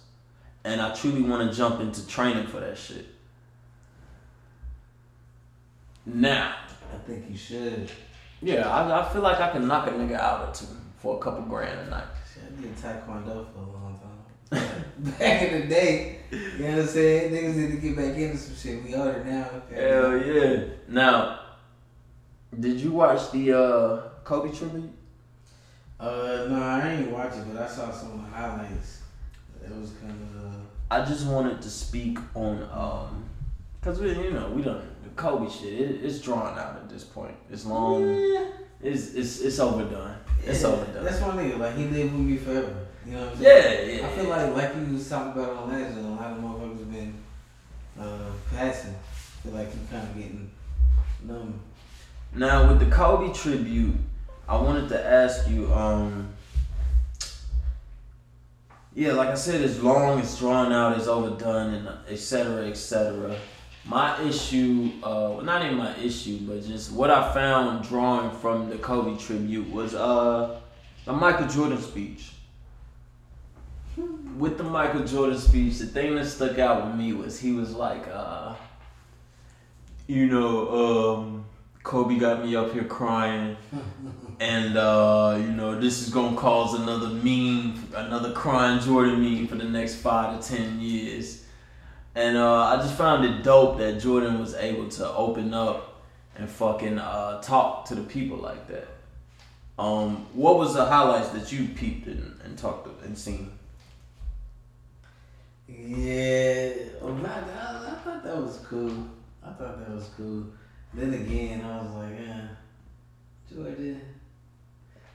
And I truly want to jump into training for that shit. Now, I think you should. yeah, I, I feel like I can knock a nigga out or two for a couple grand a night. Shit, I did taekwondo for a. back in the day, you know what I'm saying? Niggas need to get back into some shit. We older now. Hell yeah. Now, did you watch the uh, Kobe tribute? Uh, no, I ain't watch it, but I saw some of the highlights. It was kind of. Uh, I just wanted to speak on, um, cause we, you know, we done the Kobe shit. It, it's drawn out at this point. It's long. Yeah. It's it's it's overdone. It's yeah, overdone. That's my nigga. Like he lived with me forever. You know what I'm saying? Yeah, yeah. I feel like like you was talking about on last, a lot of motherfuckers been uh, passing. I feel like you kind of getting numb. Now with the Kobe tribute, I wanted to ask you, um Yeah, like I said, it's long, it's drawn out, it's overdone and et cetera, et cetera. My issue, uh not even my issue, but just what I found drawing from the Kobe tribute was uh the Michael Jordan speech. With the Michael Jordan speech, the thing that stuck out with me was he was like, uh, you know, um, Kobe got me up here crying, and uh, you know this is gonna cause another meme, another crying Jordan meme for the next five to ten years. And uh, I just found it dope that Jordan was able to open up and fucking uh, talk to the people like that. Um, what was the highlights that you peeped and, and talked and seen? Yeah, oh, I, I, I thought that was cool. I thought that was cool. Then again, I was like, yeah, Jordan.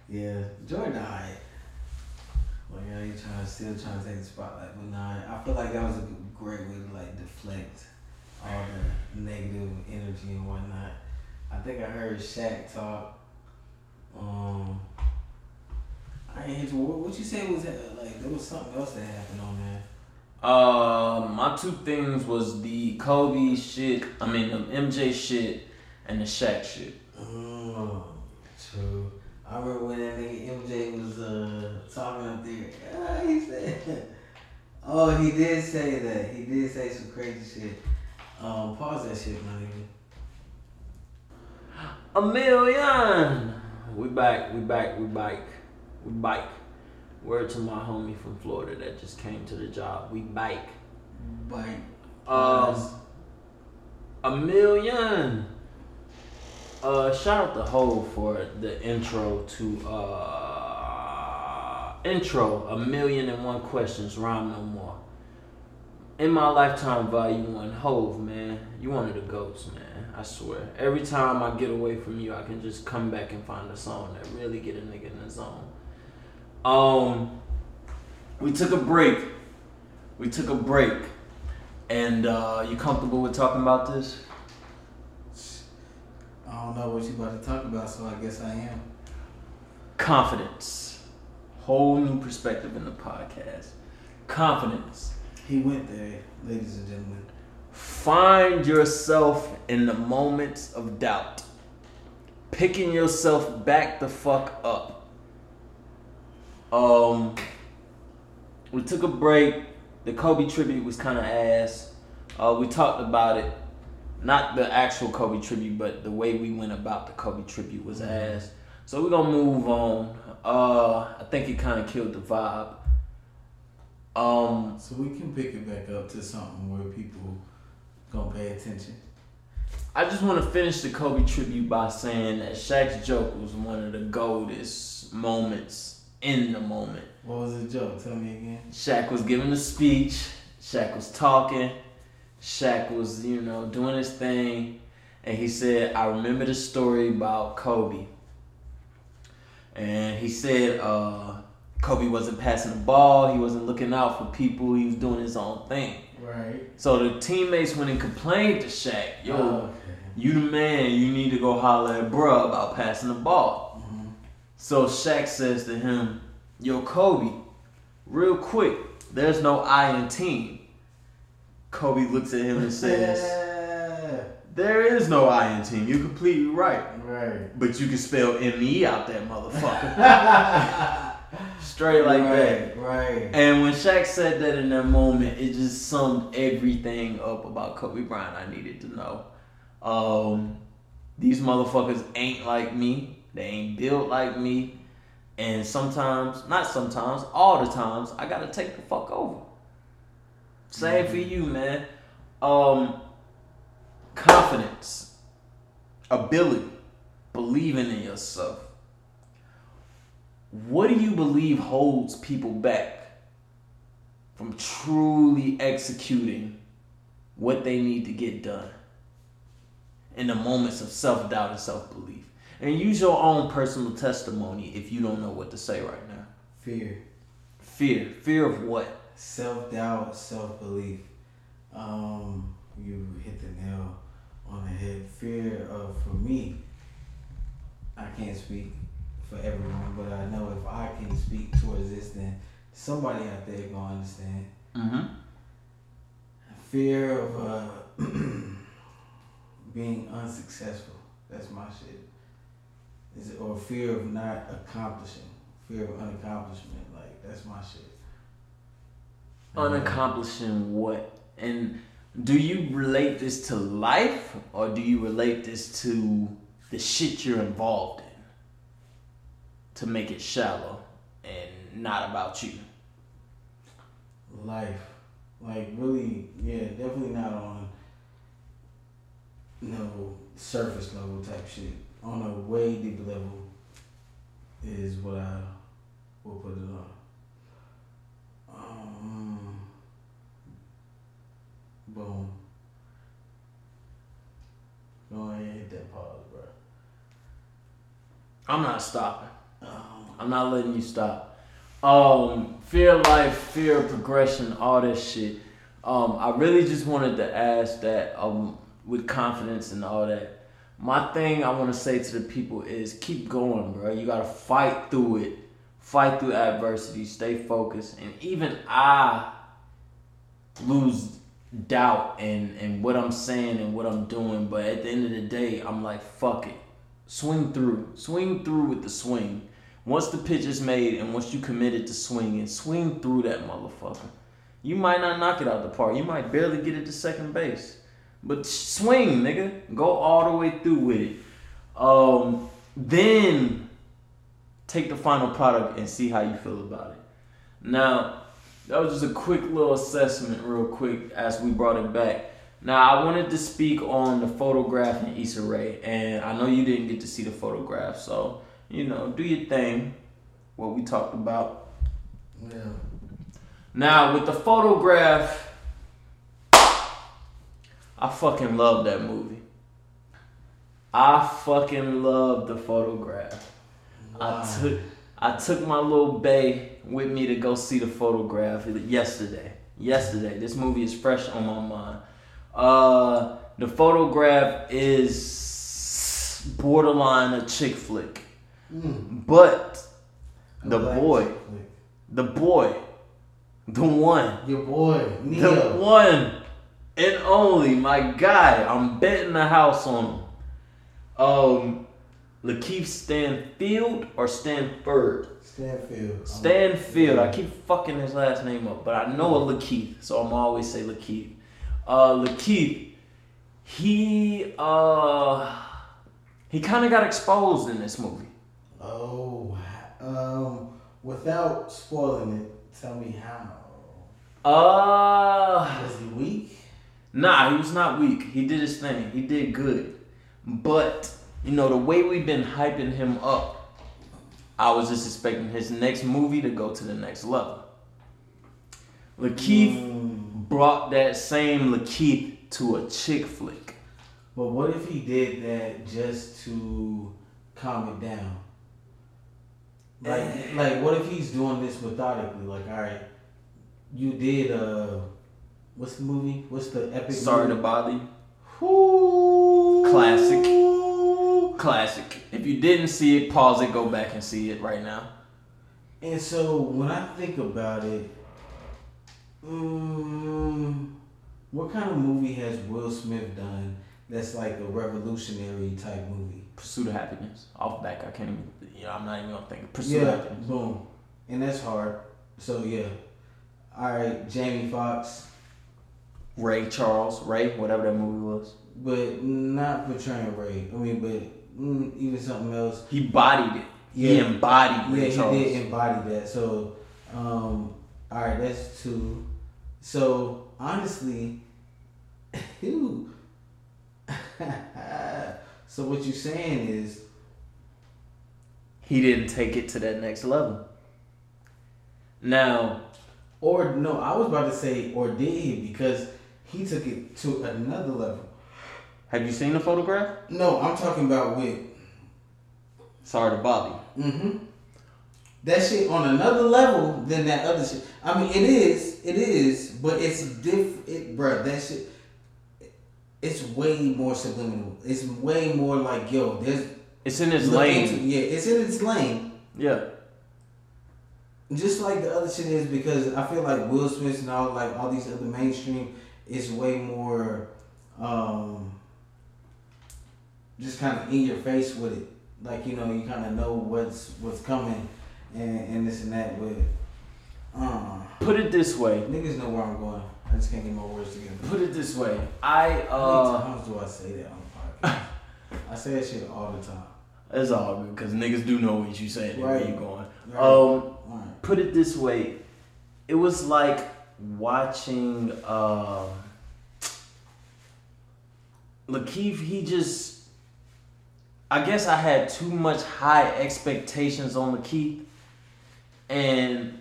Yeah, Jordan, alright. Like, yeah, you trying still trying to take the spotlight, but nah, I feel like that was a great way to like deflect all the negative energy and whatnot. I think I heard Shaq talk. Um, I ain't. What, what you say was that, like there was something else that happened on there. Uh, my two things was the Kobe shit. I mean the MJ shit and the Shaq shit. Oh, true. I remember when that nigga MJ was uh talking up there. Ah, he said, "Oh, he did say that. He did say some crazy shit." Um, pause that shit, my nigga. A million. We back. We back. We bike. We bike. Word to my homie from Florida that just came to the job. We bike. Bite. Um, a million. Uh, shout out to Ho for the intro to uh intro. A million and one questions. Rhyme no more. In my lifetime value one, Hov man, you one of the goats, man. I swear. Every time I get away from you, I can just come back and find a song that really get a nigga in the zone. Um, we took a break. We took a break. And uh, you comfortable with talking about this? I don't know what you about to talk about, so I guess I am. Confidence. Whole new perspective in the podcast. Confidence. He went there, ladies and gentlemen. Find yourself in the moments of doubt. Picking yourself back the fuck up. Um, we took a break. The Kobe tribute was kind of ass. Uh, we talked about it. Not the actual Kobe tribute, but the way we went about the Kobe tribute was ass. So we're gonna move on. Uh, I think it kind of killed the vibe. Um, So we can pick it back up to something where people gonna pay attention. I just want to finish the Kobe tribute by saying that Shaq's joke was one of the goldest moments in the moment. What was the joke? Tell me again. Shaq was giving a speech. Shaq was talking. Shaq was, you know, doing his thing. And he said, I remember the story about Kobe. And he said, uh, Kobe wasn't passing the ball. He wasn't looking out for people. He was doing his own thing. Right. So the teammates went and complained to Shaq, yo, okay. you the man. You need to go holler at bruh about passing the ball. So Shaq says to him, Yo, Kobe, real quick, there's no I in team. Kobe looks at him and says, Yeah. There is no I in team. You're completely right. Right. But you can spell M-E out that motherfucker. Straight like that. right, Right. And when Shaq said that in that moment, it just summed everything up about Kobe Bryant I needed to know. Um, these motherfuckers ain't like me. They ain't built like me. And sometimes, not sometimes, all the times, I gotta take the fuck over. Same for you, man. Um, confidence, ability, believing in yourself. What do you believe holds people back from truly executing what they need to get done in the moments of self doubt and self belief? And use your own personal testimony if you don't know what to say right now. Fear. Fear. Fear of what? Self doubt, self belief. Um, you hit the nail on the head. Fear of for me. I can't speak for everyone, but I know if I can speak towards this, then somebody out there gonna understand. Mm-hmm. Fear of uh, being unsuccessful. That's my shit. Is it or fear of not accomplishing? Fear of unaccomplishment. Like that's my shit. Unaccomplishing what? And do you relate this to life or do you relate this to the shit you're involved in? To make it shallow and not about you. life. Like really, yeah, definitely not on no surface level type shit. On a way deep level is what I will put it on. Um, boom. Go ahead and hit that pause, bro. I'm not stopping. Um, I'm not letting you stop. Um, fear of life, fear of progression, all this shit. Um, I really just wanted to ask that um, with confidence and all that. My thing I want to say to the people is keep going, bro. You gotta fight through it, fight through adversity, stay focused, and even I lose doubt in in what I'm saying and what I'm doing. But at the end of the day, I'm like, fuck it, swing through, swing through with the swing. Once the pitch is made and once you committed to swinging, swing through that motherfucker. You might not knock it out the park. You might barely get it to second base. But swing, nigga. Go all the way through with it. Um, then take the final product and see how you feel about it. Now, that was just a quick little assessment, real quick, as we brought it back. Now, I wanted to speak on the photograph in Issa Rae, and I know you didn't get to see the photograph, so you know, do your thing. What we talked about. yeah. Now, with the photograph, I fucking love that movie. I fucking love the photograph. I took I took my little bay with me to go see the photograph yesterday. Yesterday, this movie is fresh on my mind. Uh, the photograph is borderline a chick flick, Mm. but the black boy, the boy, the one, Your boy, the one and only, my guy. I'm betting the house on him. Um, LaKeith Stanfield or Stanford? Stanfield. Stanfield. I keep fucking his last name up, but I know a Lakeith, so I'm always say LaKeith. Uh, LaKeith, he uh, he kind of got exposed in this movie. Oh, um, without spoiling it, tell me how. Uh, Was he weak? Nah, he was not weak. He did his thing. He did good. But, you know, the way we've been hyping him up, I was just expecting his next movie to go to the next level. LaKeith Mm. brought that same LaKeith to a chick flick. But what if he did that just to calm it down? Like, like what if he's doing this methodically? Like, all right, you did uh, what's the movie? What's the epic? Sorry to bother you. Ooh. Classic. Classic. If you didn't see it, pause it, go back and see it right now. And so when I think about it, um, what kind of movie has Will Smith done that's like a revolutionary type movie? Pursuit of Happiness. Off back, I can't even, you know, I'm not even gonna think. Pursuit of yeah, Happiness. boom, and that's hard. So yeah, all right, Jamie Foxx, Ray Charles, Ray, whatever that movie was. but not portraying Ray. I mean, but mm, even something else. He bodied it. He Yeah. embodied Yeah, Ray he did embody that. So, um, all right, that's two. So honestly, ew. so what you're saying is, He didn't take it to that next level. Now, or no, I was about to say, or did he? Because he took it to another level. have you seen the photograph? No, I'm talking about with. Sorry to you. Mm-hmm. That shit on another level than that other shit. I mean, it is, it is, but it's different, It, bruh, that shit. it's way more subliminal. It's way more like yo, there's It's in its lane. into- yeah, it's in its lane. yeah. Just like the other shit is because I feel like Will Smith and all like all these other mainstream is way more um just kind of in your face with it. Like you know, you kind of know what's what's coming and and this and that. But uh, Put it this way. niggas know where I'm going. I just can't get my words together. Put it this way. I How many uh times do I say that on the podcast? I say that shit all the time. it's all good because niggas do know what you said and where Right. you going. Right? Um Alright. put it this way. It was like watching um LaKeith, he just I guess I had too much high expectations on LaKeith and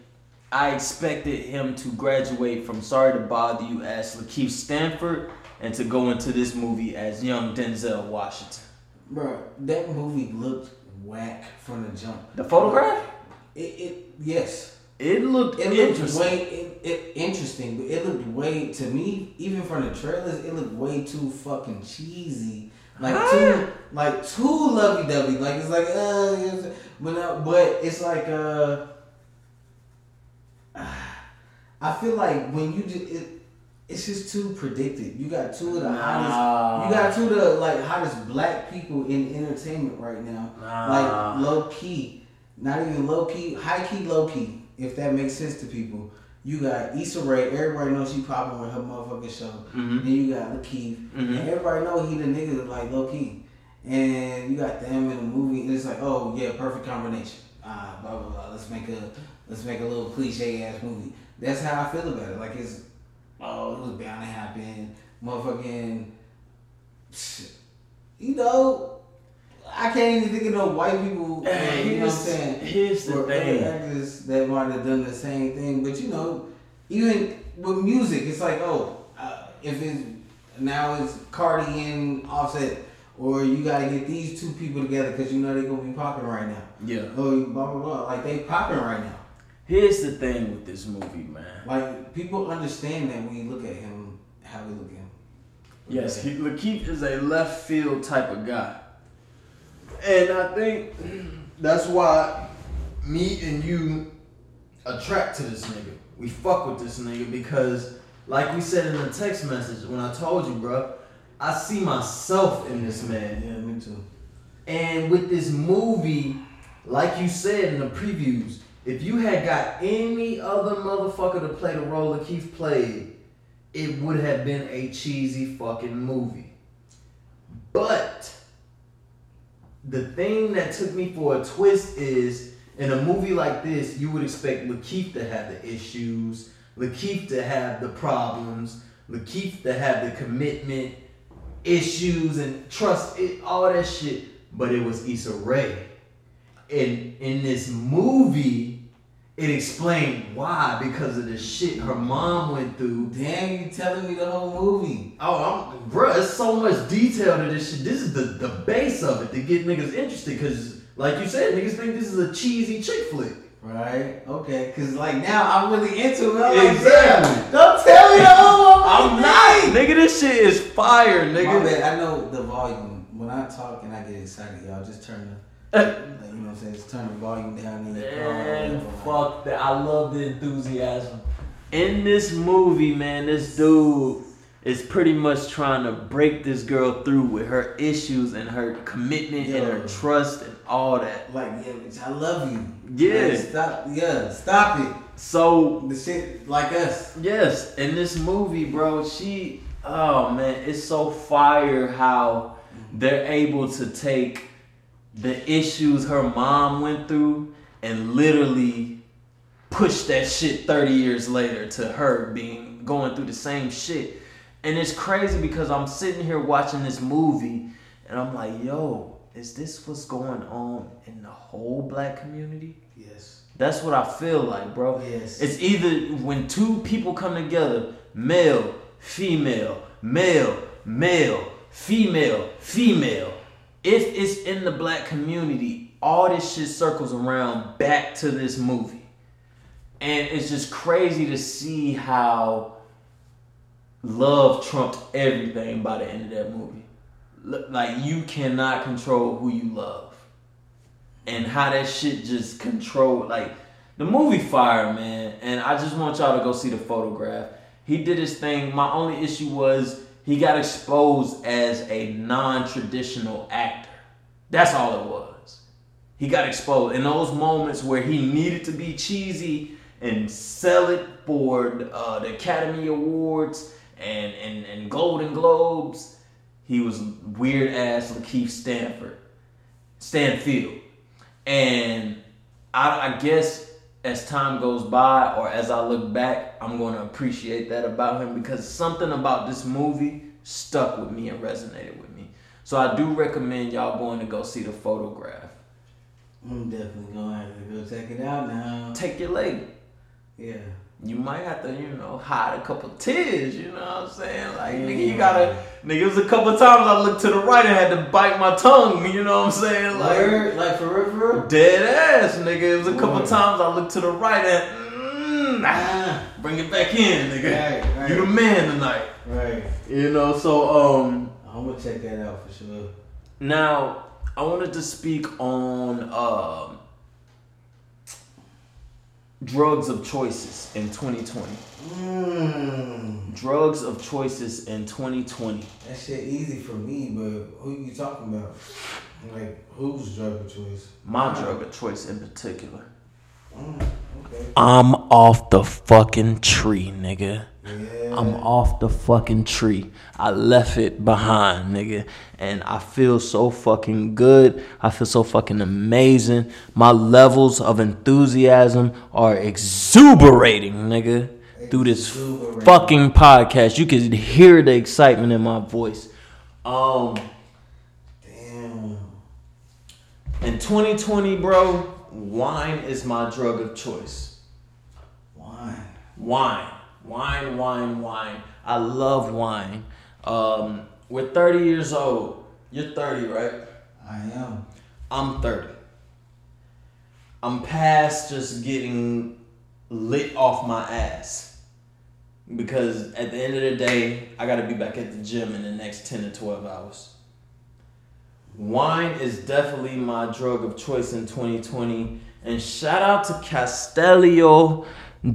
I expected him to graduate from Sorry to Bother You as LaKeith Stanford and to go into this movie as young Denzel Washington. Bro, that movie looked whack from the jump. The photograph? It, it yes. It looked It looked interesting. way it, it interesting, but it looked way to me, even from the trailers, it looked way too fucking cheesy. Like Huh? too like too lovey dovey. Like it's like uh yes, but uh, but it's like uh I feel like when you just it, it's just too predicted. You got two of the hottest you got two of the like hottest black people in entertainment right now. Nah. Like low key, not even low key, high key, low key. If that makes sense to people, you got Issa Rae. Everybody knows she popping with her motherfucking show. Mhm. Then you got LaKeith, Mhm. and everybody know he the nigga like low key. And you got them in the movie, and it's like, oh yeah, perfect combination. Ah, blah blah blah. Let's make a let's make a little cliche ass movie. That's how I feel about it. Like it's oh, it was bound to happen. Motherfucking, you know, I can't even think of no white people. Hey, you know what I'm saying? here's the thing. actors that might have done the same thing. But you know, even with music, it's like, oh, uh, if it's now it's Cardi and Offset, or you got to get these two people together because you know they're gonna be popping right now. Yeah. Oh, blah blah blah. Like they popping right now. Here's the thing with this movie, man. Like people understand that when you look at him, how we look at him. Yes, he, LaKeith is a left field type of guy. And I think That's why me and you attract to this nigga. We fuck with this nigga because, like we said in the text message when I told you, bro, I see myself in this man. Yeah, me too. And with this movie, like you said in the previews, if you had got any other motherfucker to play the role that Keith played, it would have been a cheesy fucking movie. But the thing that took me for a twist is in a movie like this, you would expect LaKeith to have the issues, LaKeith to have the problems, LaKeith to have the commitment issues and trust, it, all that shit. But it was Issa Rae. And in this movie, it explained why because of the shit her mom went through. Damn, you telling me the whole movie? Oh, I'm, bruh, it's so much detail to this shit. This is the, the base of it to get niggas interested because, like you said, niggas think this is a cheesy chick flick. Right? Okay. Cause like now I'm really into it. I'm Exactly. damn, don't tell me the whole I'm not, nigga. This shit is fire, My nigga. bad. I know the volume. When I talk and I get excited, y'all just turn the, eh. like, you know what I'm saying? Just turn the volume down in your car. Fuck that. I love the enthusiasm. In this movie, man, this dude is pretty much trying to break this girl through with her issues and her commitment and her trust and all that. Like, yeah, bitch, I love you. Yeah. Stop. Yeah, stop it. So The shit like us. Yes, in this movie, bro, she oh man, it's so fire how they're able to take the issues her mom went through and literally push that shit 30 years later to her being going through the same shit. And it's crazy because I'm sitting here watching this movie and I'm like, yo, is this what's going on in the whole black community? Yes. That's what I feel like, bro. Yes. It's either when two people come together, male, female, male, male, female, female. If it's in the black community, all this shit circles around back to this movie. And it's just crazy to see how love trumped everything by the end of that movie. Like you cannot control who you love, and how that shit just control like the movie Fire, man. And I just want y'all to go see the photograph. He did his thing. My only issue was he got exposed as a non-traditional actor. That's all it was. He got exposed in those moments where he needed to be cheesy and sell it for uh, the Academy Awards and, and, and Golden Globes. He was weird ass LaKeith Stanford, Stanfield, and I, I guess as time goes by or as I look back, I'm going to appreciate that about him because something about this movie stuck with me and resonated with me. So I do recommend y'all going to go see the photograph. I'm definitely gonna have to go check it out now. Take your leg. Yeah. You might have to, you know, hide a couple tears, you know what I'm saying? Like, nigga, you gotta, nigga, it was a couple times I looked to the right and had to bite my tongue, you know what I'm saying? Like, Word, like for real, for real. dead ass, nigga. It was a couple Word. times I looked to the right and, mm, Ah, bring it back in, nigga. Right, right. You the man tonight. right. You know, so, um, I'm gonna check that out for sure. now I wanted to speak on, um, drugs of choices in 2020. Mmm. Drugs of choices in 2020. That shit easy for me, but who you talking about? Like whose drug of choice? My drug of choice in particular. I'm off the fucking tree, nigga. Yeah. I'm off the fucking tree. I left it behind, nigga. And I feel so fucking good. I feel so fucking amazing. My levels of enthusiasm are exuberating, nigga. Through this fucking podcast. You can hear the excitement in my voice. Um Damn. in 2020, bro, wine is my drug of choice. Wine. Wine, wine, wine, wine. I love wine. Um, we're 30 years old. You're 30, right? I am. I'm 30. I'm past just getting lit off my ass. Because at the end of the day, I gotta be back at the gym in the next 10 to 12 hours. Wine is definitely my drug of choice in 2020. And shout out to Castello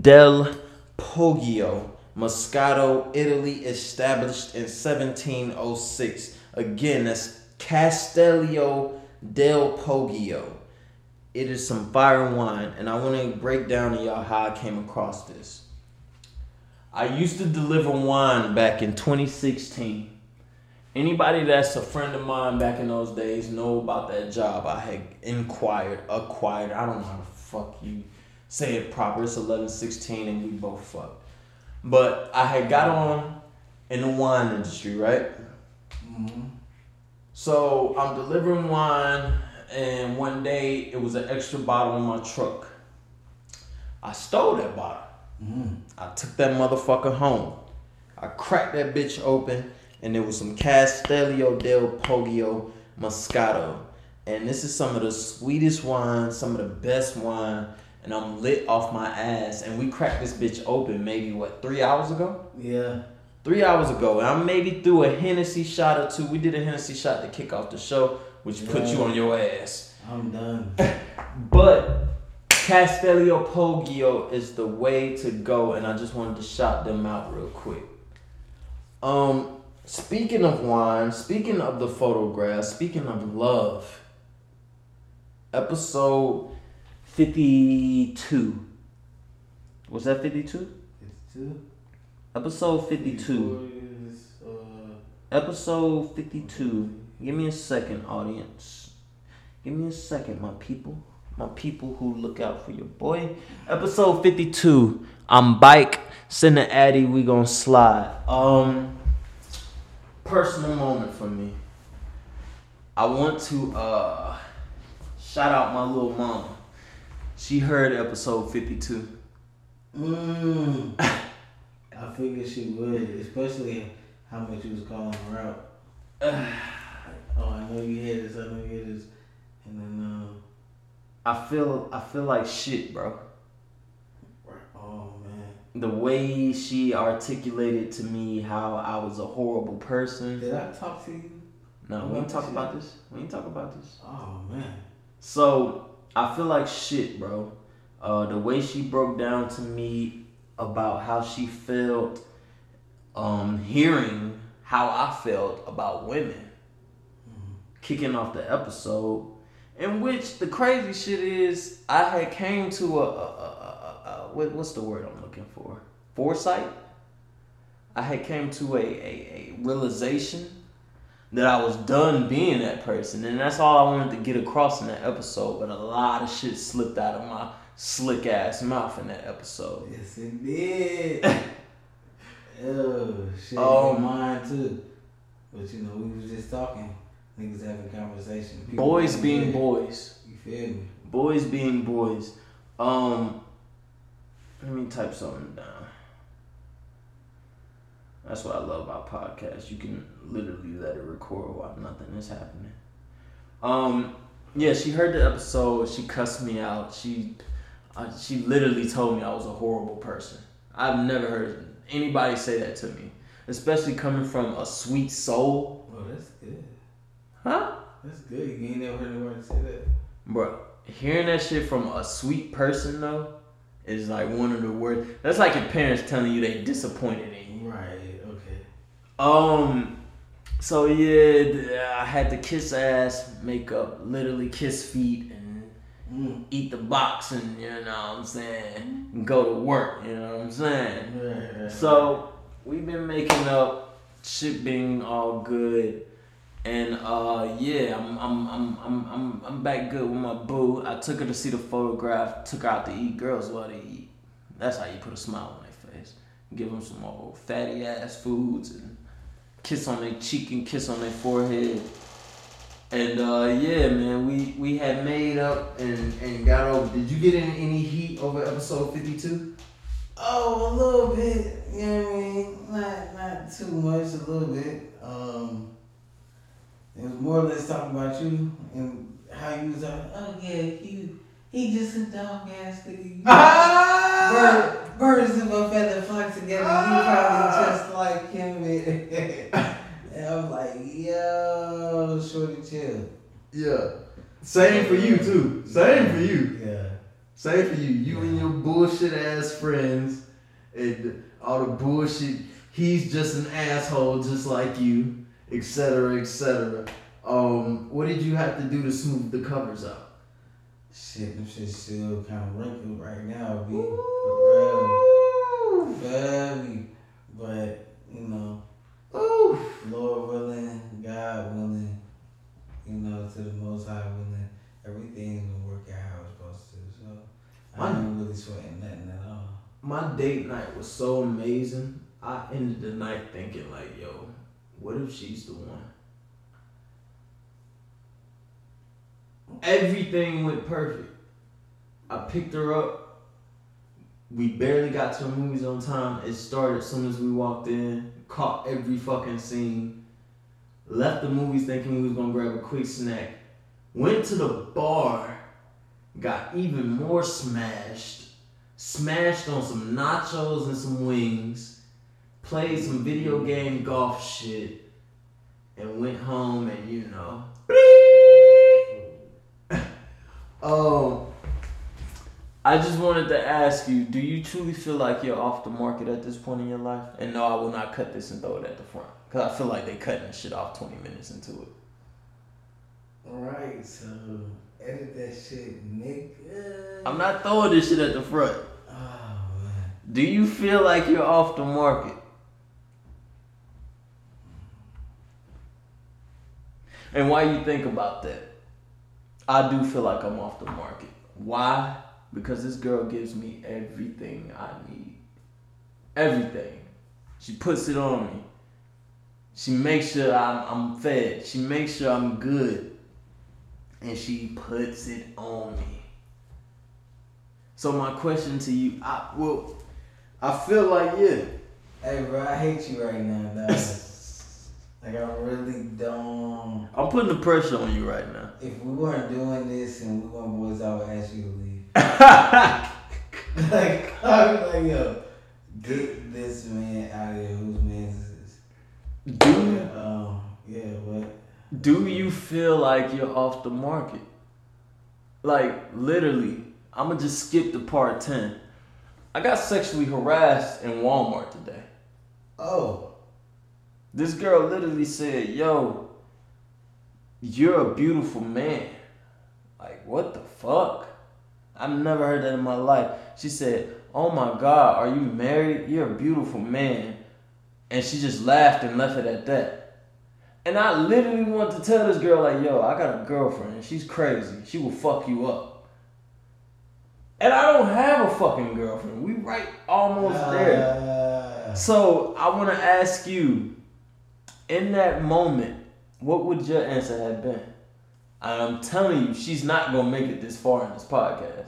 del Poggio, Moscato, Italy, established in 1706. Again, that's Castello del Poggio. It is some fire wine, and I want to break down to y'all how I came across this. I used to deliver wine back in 2016. Anybody that's a friend of mine back in those days know about that job. I had inquired, acquired. I don't know how the fuck you say it proper. It's 11, 16, and we both fucked. But I had got on in the wine industry, right? Mm-hmm. So I'm delivering wine, and one day it was an extra bottle in my truck. I stole that bottle. Mm-hmm. I took that motherfucker home. I cracked that bitch open, and there was some Castello del Poggio Moscato. And this is some of the sweetest wine, some of the best wine, and I'm lit off my ass. And we cracked this bitch open maybe what three hours ago? Yeah. Three hours ago. And I maybe threw a Hennessy shot or two. We did a Hennessy shot to kick off the show, which put you on your ass. I'm done. But Castello Poggio is the way to go, and I just wanted to shout them out real quick. Um, speaking of wine, speaking of the photograph, speaking of love, episode fifty-two. Was that fifty-two? It's two. Episode fifty-two. Is, uh, Episode 52. Give me a second, audience. Give me a second, my people. My people who look out for your boy. Episode 52. I'm bike. Send the Addy. We gonna slide. Um, personal moment for me. I want to uh shout out my little mama. She heard episode 52. mm. I figured she would, especially how much you was calling her out. oh, I know you hear this. I know you hear this. And then, I feel I feel like shit, bro. The way she articulated to me how I was a horrible person. Did I talk to you? No, we ain't About talk about this. We ain't talk about this. Oh man. So I feel like shit, bro. Uh, the way she broke down to me about how she felt, um, hearing how I felt about women, kicking off the episode, in which the crazy shit is I had came to a, a, a, a, a what, what's the word I'm looking for? Foresight. I had came to a, a, a realization that I was done being that person, and that's all I wanted to get across in that episode. But a lot of shit slipped out of my slick ass mouth in that episode. Yes, it did. oh shit. Oh. Mine too. But you know, we was just talking. Niggas having conversation. People Boys being boys, You feel me? boys being boys. Um, let me type something down. That's what I love about podcasts. You can literally let it record while nothing is happening. Um, yeah, she heard the episode. She cussed me out. She, uh, she literally told me I was a horrible person. I've never heard anybody say that to me, especially coming from a sweet soul. Oh, that's good. Huh? That's good. You ain't never heard nobody say that. Bro, hearing that shit from a sweet person though is like one of the worst. That's like your parents telling you they disappointed in you. Right. Okay. Um, so yeah, I had to kiss ass, make up, literally kiss feet, and Mm. eat the box, and you know what I'm saying, and go to work. You know what I'm saying. Right, So we've been making up, shit being all good, and uh yeah, I'm I'm I'm I'm I'm back good with my boo. I took her to see the photograph, took her out to eat. Girls love to eat. That's how you put a smile on their face. Give them some old fatty ass foods and kiss on their cheek and kiss on their forehead. And uh yeah, man, we we had made up and and got over. Did you get in any heat over episode 52? Oh, a little bit. You know what I mean? Not not too much. A little bit. Um, it was more or less talking about you and how you was like, oh yeah, he he just a dog ass nigga. Ah! Bird, birds of a feather flock together. You probably just like him. and I was like, yo, shorty, chill. Yeah. Same for you too. Same for you. Yeah. Same for you. You and your bullshit ass friends and all the bullshit. He's just an asshole just like you, etc. etc. Um, what did you have to do to smooth the covers out? Shit, them shit still kind of wrinkled right now, B. For real. Feel? But, you know, Ooh. Lord willing, God willing, you know, to the Most High willing, everything's gonna work out how it's supposed to. So, I I- ain't really sweating nothing at all. my date night was so amazing. I ended the night thinking like, yo, what if she's the one? Everything went perfect. I picked her up. We barely got to the movies on time. It started as soon as we walked in. Caught every fucking scene. Left the movies thinking we was gonna grab a quick snack. Went to the bar. Got even more smashed smashed on some nachos and some wings, played some video game golf shit, and went home and you know. Oh, I just wanted to ask you, do you truly feel like you're off the market at this point in your life? And no, I will not cut this and throw it at the front. Cause I feel like they cutting shit off 20 minutes into it. Alright, so edit that shit, nigga. I'm not throwing this shit at the front. Oh, man. Do you feel like you're off the market? And why you think about that? I do feel like I'm off the market. Why? Because this girl gives me everything I need. Everything. She puts it on me. She makes sure I'm, I'm fed. She makes sure I'm good. And she puts it on me. So my question to you, I well, I feel like yeah. Hey, bro, I hate you right now. like, I really don't. I'm putting the pressure on you right now. If we weren't doing this and we weren't boys, I would ask you to leave. like, I'm like, yo, Get this man out of here. Whose man is this? Do Yeah, um, yeah, what? do you feel like you're off the market? Like literally, I'm gonna just skip the part ten. I got sexually harassed in Walmart today. Oh, This girl literally said, "Yo, you're a beautiful man." Like, what the fuck? I've never heard that in my life. She said, "Oh my God, are you married? You're a beautiful man," and she just laughed and left it at that. And I literally wanted to tell this girl, like, "Yo, I got a girlfriend. She's crazy. She will fuck you up." And I don't have a fucking girlfriend. We right almost there. Uh, So I want to ask you, in that moment, what would your answer have been? I'm telling you, she's not gonna make it this far in this podcast.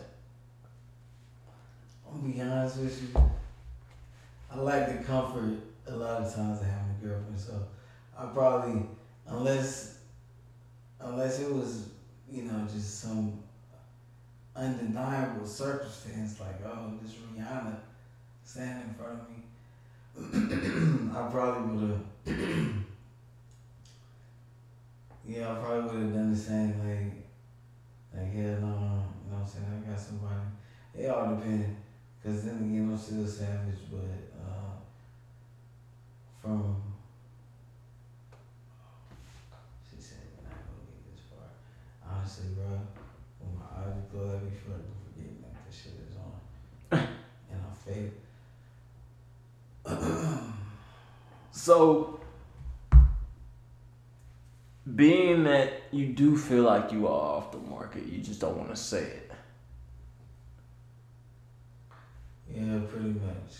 I'm be honest with you. I like the comfort a lot of times of having a girlfriend, so I probably, unless, unless it was, you know, just some undeniable circumstance, like oh, this Rihanna standing in front of me, I probably would have. yeah, I probably would have done the same. Like, like hell no, you know what I'm saying? I got somebody. It all depends. Cause then again, I'm still savage, but uh, from she said we're not gonna get this far. Honestly, bro, when my eyes go every foot, I'm forgetting that this shit is on, and I fade. So, being that you do feel like you are off the market, you just don't want to say it. Yeah, pretty much.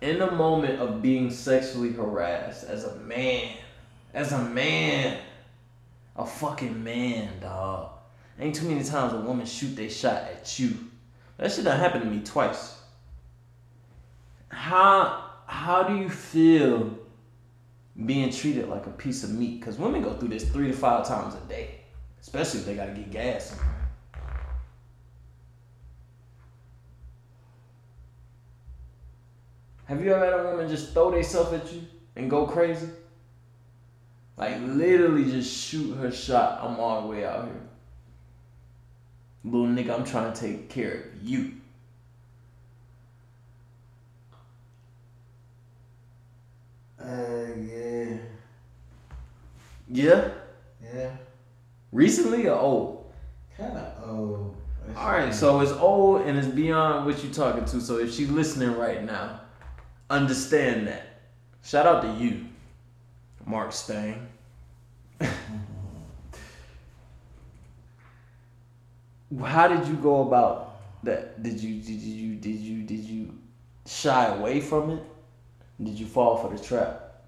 In the moment of being sexually harassed as a man, as a man, a fucking man, dog. Ain't too many times a woman shoot they shot at you. That shit done happened to me twice. How how do you feel being treated like a piece of meat? Cause women go through this three to five times a day, especially if they gotta get gas. Have you ever had a woman just throw themselves at you and go crazy? Like literally just shoot her shot. I'm all the way out here. Little nigga, I'm trying to take care of you. Uh, yeah, Yeah? yeah, Recently or old? kind of old. Alright, so it's old and it's beyond what you're talking to. So if she's listening right now, understand that. Shout out to you, Mark Stang. How did you go about that? Did you did you did you did you shy away from it? Did you fall for the trap?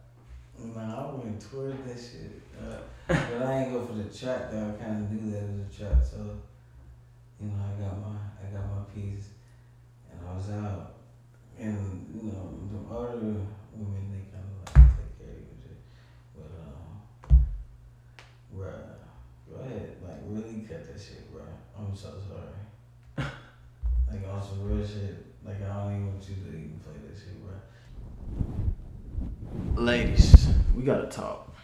Nah, I went toward that shit. Uh, but I ain't go for the trap though. I kind of knew that it was a trap, so you know I got my I got my piece, and I was out. And you know the other women they kind of like take care of shit. But um, bruh, go ahead, like really cut that shit, bro. I'm so sorry. like on some real shit. Like I don't even want you to even play that shit, bruh. Ladies, we gotta talk.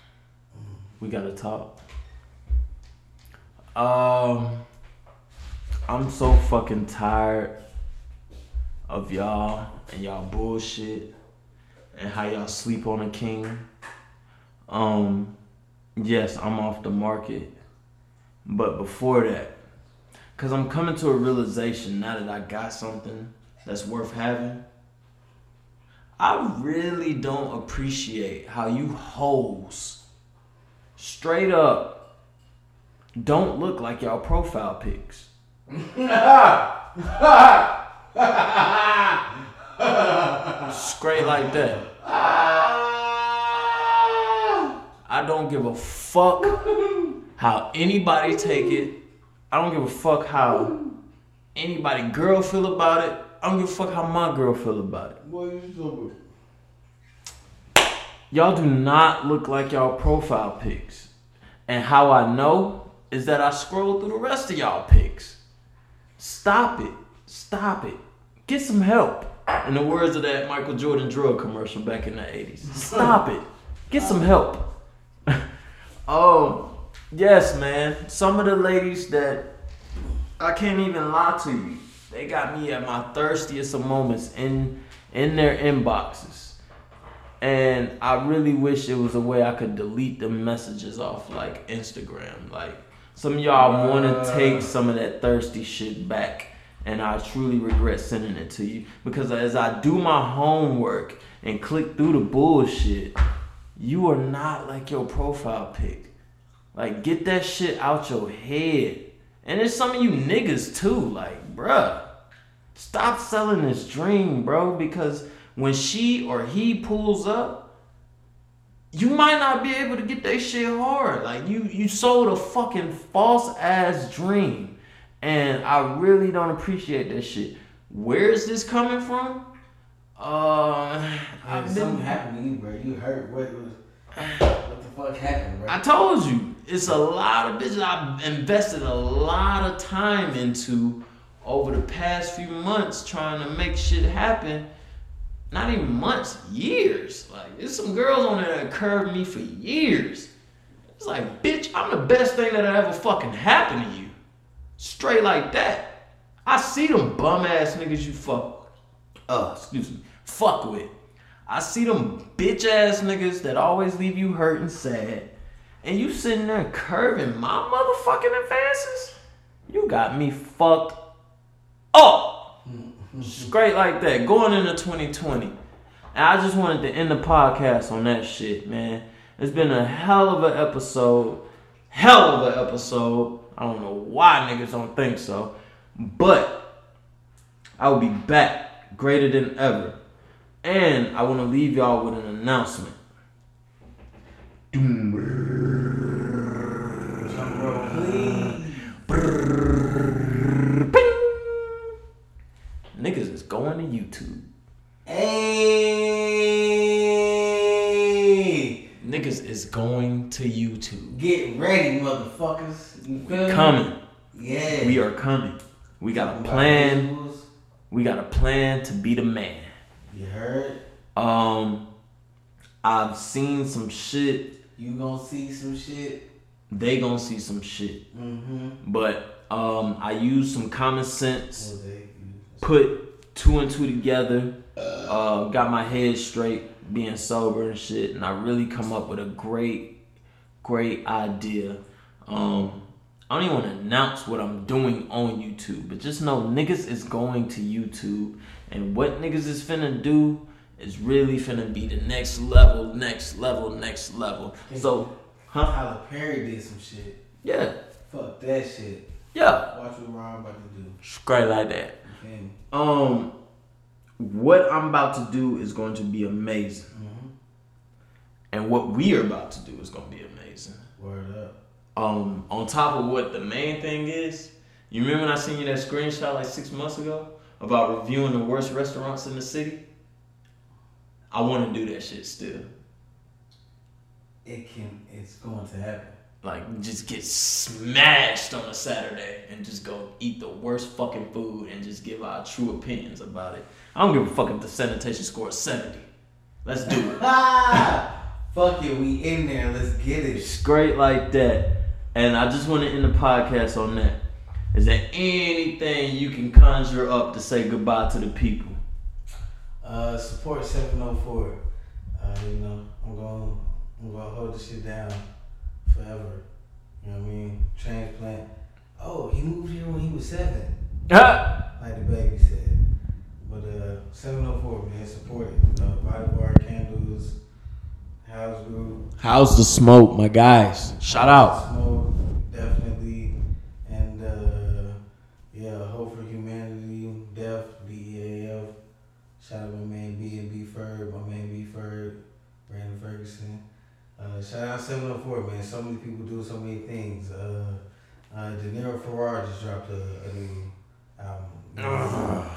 We gotta talk. Um, I'm so fucking tired of y'all and y'all bullshit and how y'all sleep on a king. Um, yes, I'm off the market, but before that, cause I'm coming to a realization now that I got something that's worth having. I really don't appreciate how you hoes straight up don't look like y'all profile pics. Straight like that. I don't give a fuck how anybody take it. I don't give a fuck how anybody girl feel about it. I don't give a fuck how my girl feel about it. Boy, you stupid. Y'all do not look like y'all profile pics. And how I know is that I scroll through the rest of y'all pics. Stop it. Stop it. Get some help. In the words of that Michael Jordan drug commercial back in the 80s. Stop it. Get some help. oh, yes, man. Some of the ladies that I can't even lie to you. They got me at my thirstiest of moments in in their inboxes. And I really wish it was a way I could delete the messages off like Instagram. Like some of y'all want to take uh. some of that thirsty shit back. And I truly regret sending it to you because as I do my homework and click through the bullshit, you are not like your profile pic. Like, get that shit out your head. And there's some of you niggas too. Like, bruh, stop selling this dream, bro. Because when she or he pulls up, you might not be able to get that shit hard. Like you, you sold a fucking false ass dream, and I really don't appreciate that shit. Where is this coming from? Uh, I've something happened to you, bro. You hurt. What was? What the fuck happened, bro? I told you, it's a lot of bitches I've invested a lot of time into over the past few months trying to make shit happen. Not even months, years. Like, there's some girls on there that curved me for years. It's like, bitch, I'm the best thing that ever fucking happened to you. Straight like that. I see them bum ass niggas you fuck. Uh, excuse me. Fuck with. I see them bitch ass niggas that always leave you hurt and sad. And you sitting there curving my motherfucking advances? You got me fucked up. Straight like that. Going into 2020. And I just wanted to end the podcast on that shit, man. It's been a hell of an episode. Hell of an episode. I don't know why niggas don't think so. But I will be back greater than ever. And I want to leave y'all with an announcement. Drum roll, please. Ping! YouTube. Hey, Niggas is going to YouTube. get ready, motherfuckers. Coming. Yeah. We are coming. We got a plan. We got a plan to be the man. You heard? Um, I've seen some shit. You gonna see some shit. They gonna see some shit. Mm-hmm. But um, I use some common sense. Put two and two together, uh, got my head straight, being sober and shit, and I really come up with a great, great idea. Um, I don't even want to announce what I'm doing on YouTube, but just know niggas is going to YouTube, and what niggas is finna do is really finna be the next level, next level, next level. So, huh? Tyler Perry did some shit. Yeah, Fuck that shit. yeah, Watch what Ron about to do. straight like that. Feel? Um, what I'm about to do is going to be amazing, Mm-hmm. and what we are about to do is going to be amazing. Word up. Um, on top of what the main thing is, you remember when I sent you that screenshot like six months ago about reviewing the worst restaurants in the city? I want to do that shit still. It can. It's going to happen. Like, just get smashed on a Saturday and just go eat the worst fucking food and just give our true opinions about it. I don't give a fuck if the sanitation score is 70. Let's do it. Fuck it, we in there. Let's get it. straight like that. And I just want to end the podcast on that. Is there anything you can conjure up to say goodbye to the people? Uh, support 704. Uh, you know, I'm going I'm gonna hold this shit down forever. You know what I mean? Transplant. Oh, he moved here when he was seven, Ah! like the baby said. But uh, 704, man, support it. Uh, Body Bar, Candles, House Group. How's the smoke, my guys? Shout out. Uh, shout out 704, man. So many people do so many things. Uh, uh, Deniro Farrar just dropped a, a new album.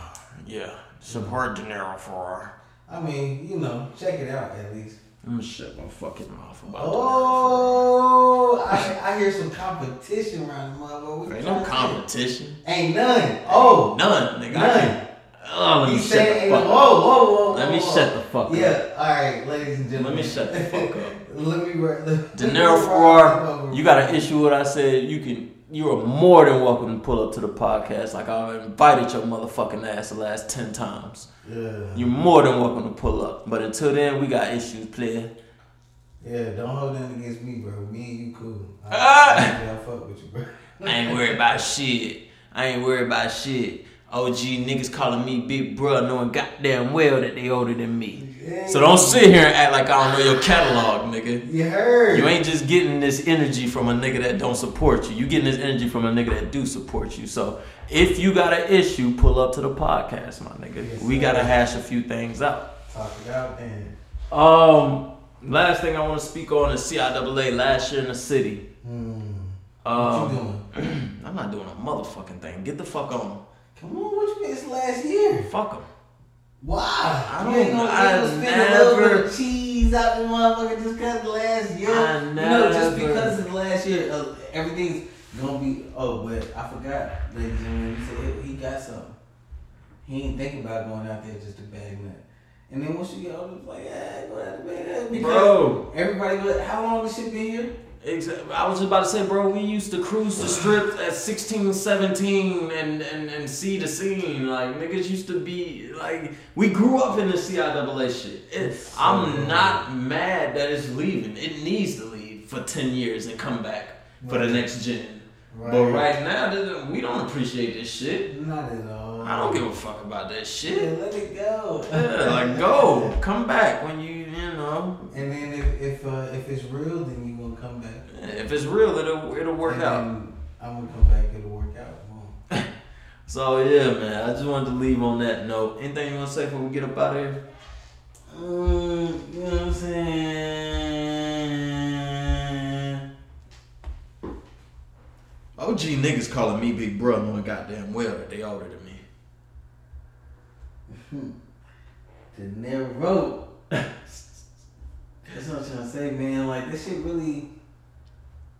Yeah, support De Niro for. I mean, you know, check it out at least. I'm gonna shut my fucking mouth about Oh, I, I hear some competition around the motherfucker. Ain't no competition. Ain't none. Oh, None, nigga. None. Oh, let me shut the fuck whoa, whoa, whoa. Let me shut the fuck up. Yeah, all right, ladies and gentlemen. Let me shut the fuck up. let me. Let Deniro you got an issue with what I said. You can. You are more than welcome to pull up to the podcast. Like I've invited your motherfucking ass the last ten times. Yeah. You're more than welcome to pull up. But until then, we got issues, player. Yeah, don't hold that against me, bro. Me and you cool. I, Ah! I, I fuck with you, bro. I ain't worried about shit. I ain't worried about shit. OG niggas calling me big bro, knowing goddamn well that they older than me. So don't sit here and act like I don't know your catalog, nigga. You heard. You ain't just getting this energy from a nigga that don't support you. You getting this energy from a nigga that do support you. So if you got an issue, pull up to the podcast, my nigga. Yes, we sir. gotta hash a few things out. Talk it out and. Um, last thing I want to speak on is CIAA last year in the city. Hmm. What Um, you doing? I'm not doing a motherfucking thing. Get the fuck on. Come on, what you mean? It's last year. Fuck them. Why? I you ain't don't- gonna, I ain't gonna spend a little bit never- of cheese out the motherfucker just because the last year. I You know, just never- because it's last year, uh, everything's gonna be. Oh, but I forgot, ladies and gentlemen. He said he got something. He ain't thinking about going out there just to bag that. And then once you get older, it's like, yeah, go out to bag that. Because Bro, everybody, go- how long has shit been here? Exa- I was just about to say, bro, we used to cruise the strip at 16, 17 and, and, and see the scene. Like, niggas used to be, like, we grew up in the CIAA shit. It, So- I'm not mad that it's leaving. It needs to leave for 10 years and come back for the next gen. But right now, we don't appreciate this shit. Not at all. I don't give a fuck about that Yeah, shit. let it go. Yeah, like, go. Come back when you, you know. And then if if uh, if it's real, then you gonna come back. If it's real, it'll, it'll work And out. I'm gonna come back. It'll work out. So yeah, man. I just wanted to leave on that note. Anything you want to say before we get up out of here? Mm, you know what I'm saying? OG niggas calling me big bro, knowing goddamn well that they older than me. De Niro. That's what I'm trying to say, man. Like this shit really.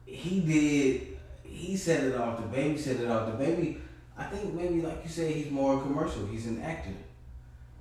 He did. He set it off. The baby set it off. The baby. I think maybe like you said, he's more commercial. He's an actor.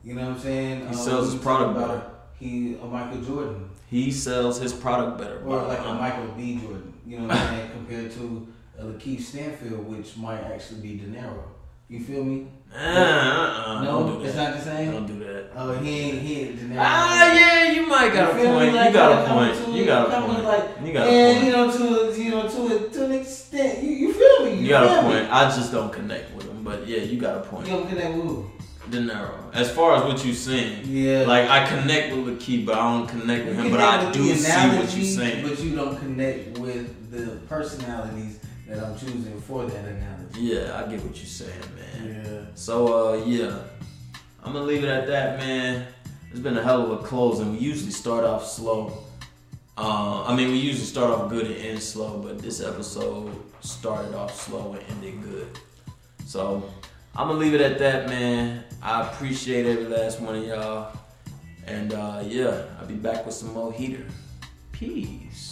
You know what I'm saying? He sells his product better. He a Michael Jordan. He sells his product better. Or like a um, Michael B. Jordan, you know what I'm saying, compared to a LaKeith Stanfield, which might actually be Deniro. You feel me? Uh, no, don't it's not the same. Don't do that. Oh, he ain't he ain't. Ah, yeah, you might got a You point. Like, You got a point. to- You got a point. Like, You got and a you point. know, to you know, to a, to an extent, you, you feel me? You, You got a feel me? point. I just don't connect with him. But yeah, you got a point. You don't connect with who? Deniro. As far as what you saying, Yeah. like I connect with LaKeith, but I don't connect with him. But I do see what you saying. But you don't connect with the personalities that I'm choosing for that analogy. Yeah, I get what you're saying, man. Yeah. So uh yeah. I'm gonna leave it at that, man. It's been a hell of a closing. We usually start off slow. Uh, I mean, we usually start off good and end slow, but this episode started off slow and ended good. So I'm gonna leave it at that, man. I appreciate every last one of y'all, and uh, yeah, I'll be back with some more heater. Peace.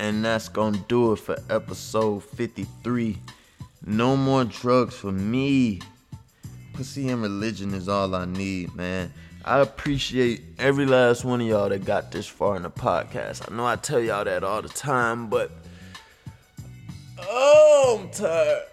And that's gonna do it for episode 53. No more drugs for me. Pussy and religion is all I need, man. I appreciate every last one of y'all that got this far in the podcast. I know I tell y'all that all the time, but oh, I'm tired.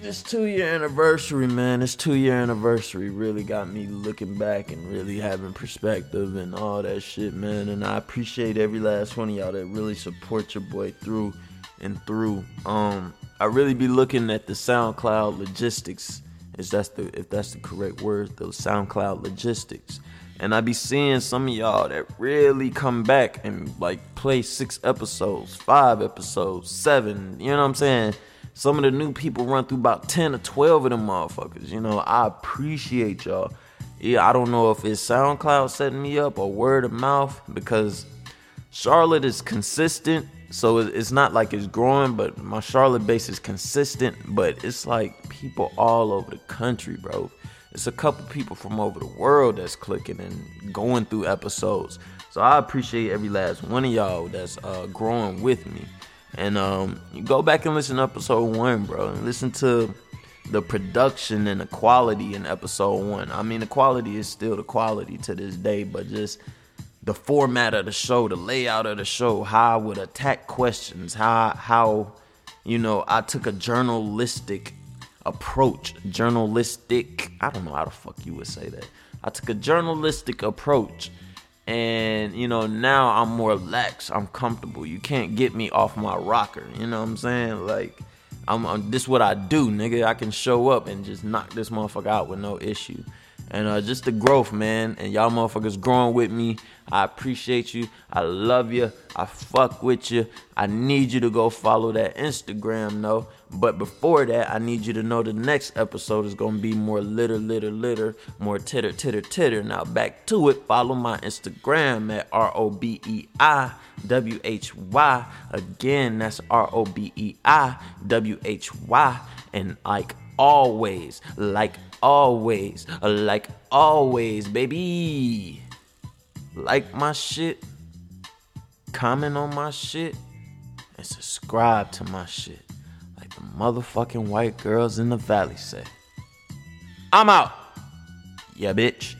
This two year anniversary, man, this two year anniversary really got me looking back and really having perspective and all that shit, man. And I appreciate every last one of y'all that really support your boy through and through. Um, I really be looking at the SoundCloud logistics, is that's the if that's the correct word, the SoundCloud logistics. And I be seeing some of y'all that really come back and like play six episodes, five episodes, seven, you know what I'm saying? Some of the new people run through about 10 or 12 of them motherfuckers. You know, I appreciate y'all. Yeah, I don't know if it's SoundCloud setting me up or word of mouth because Charlotte is consistent. So it's not like it's growing, but my Charlotte base is consistent. But it's like people all over the country, bro. It's a couple people from over the world that's clicking and going through episodes. So I appreciate every last one of y'all that's uh, growing with me. And um, go back and listen to episode one, bro, listen to the production and the quality in episode one. I mean, the quality is still the quality to this day, but just the format of the show, the layout of the show, how I would attack questions, how how you know I took a journalistic approach, journalistic. I don't know how the fuck you would say that. I took a journalistic approach. And you know now I'm more lax. I'm comfortable. You can't get me off my rocker. You know what I'm saying? Like I'm, I'm this what I do, nigga. I can show up and just knock this motherfucker out with no issue. And uh, just the growth, man. And y'all motherfuckers growing with me. I appreciate you. I love you. I fuck with you. I need you to go follow that Instagram, though. But before that, I need you to know the next episode is gonna be more litter, litter, litter, more titter, titter, titter. Now back to it. Follow my Instagram at R O B E I W H Y. Again, that's R O B E I W H Y. And like always, like always, uh, like always, baby. Like my shit, comment on my shit, and subscribe to my shit. Like the motherfucking white girls in the valley say. I'm out. Yeah, bitch.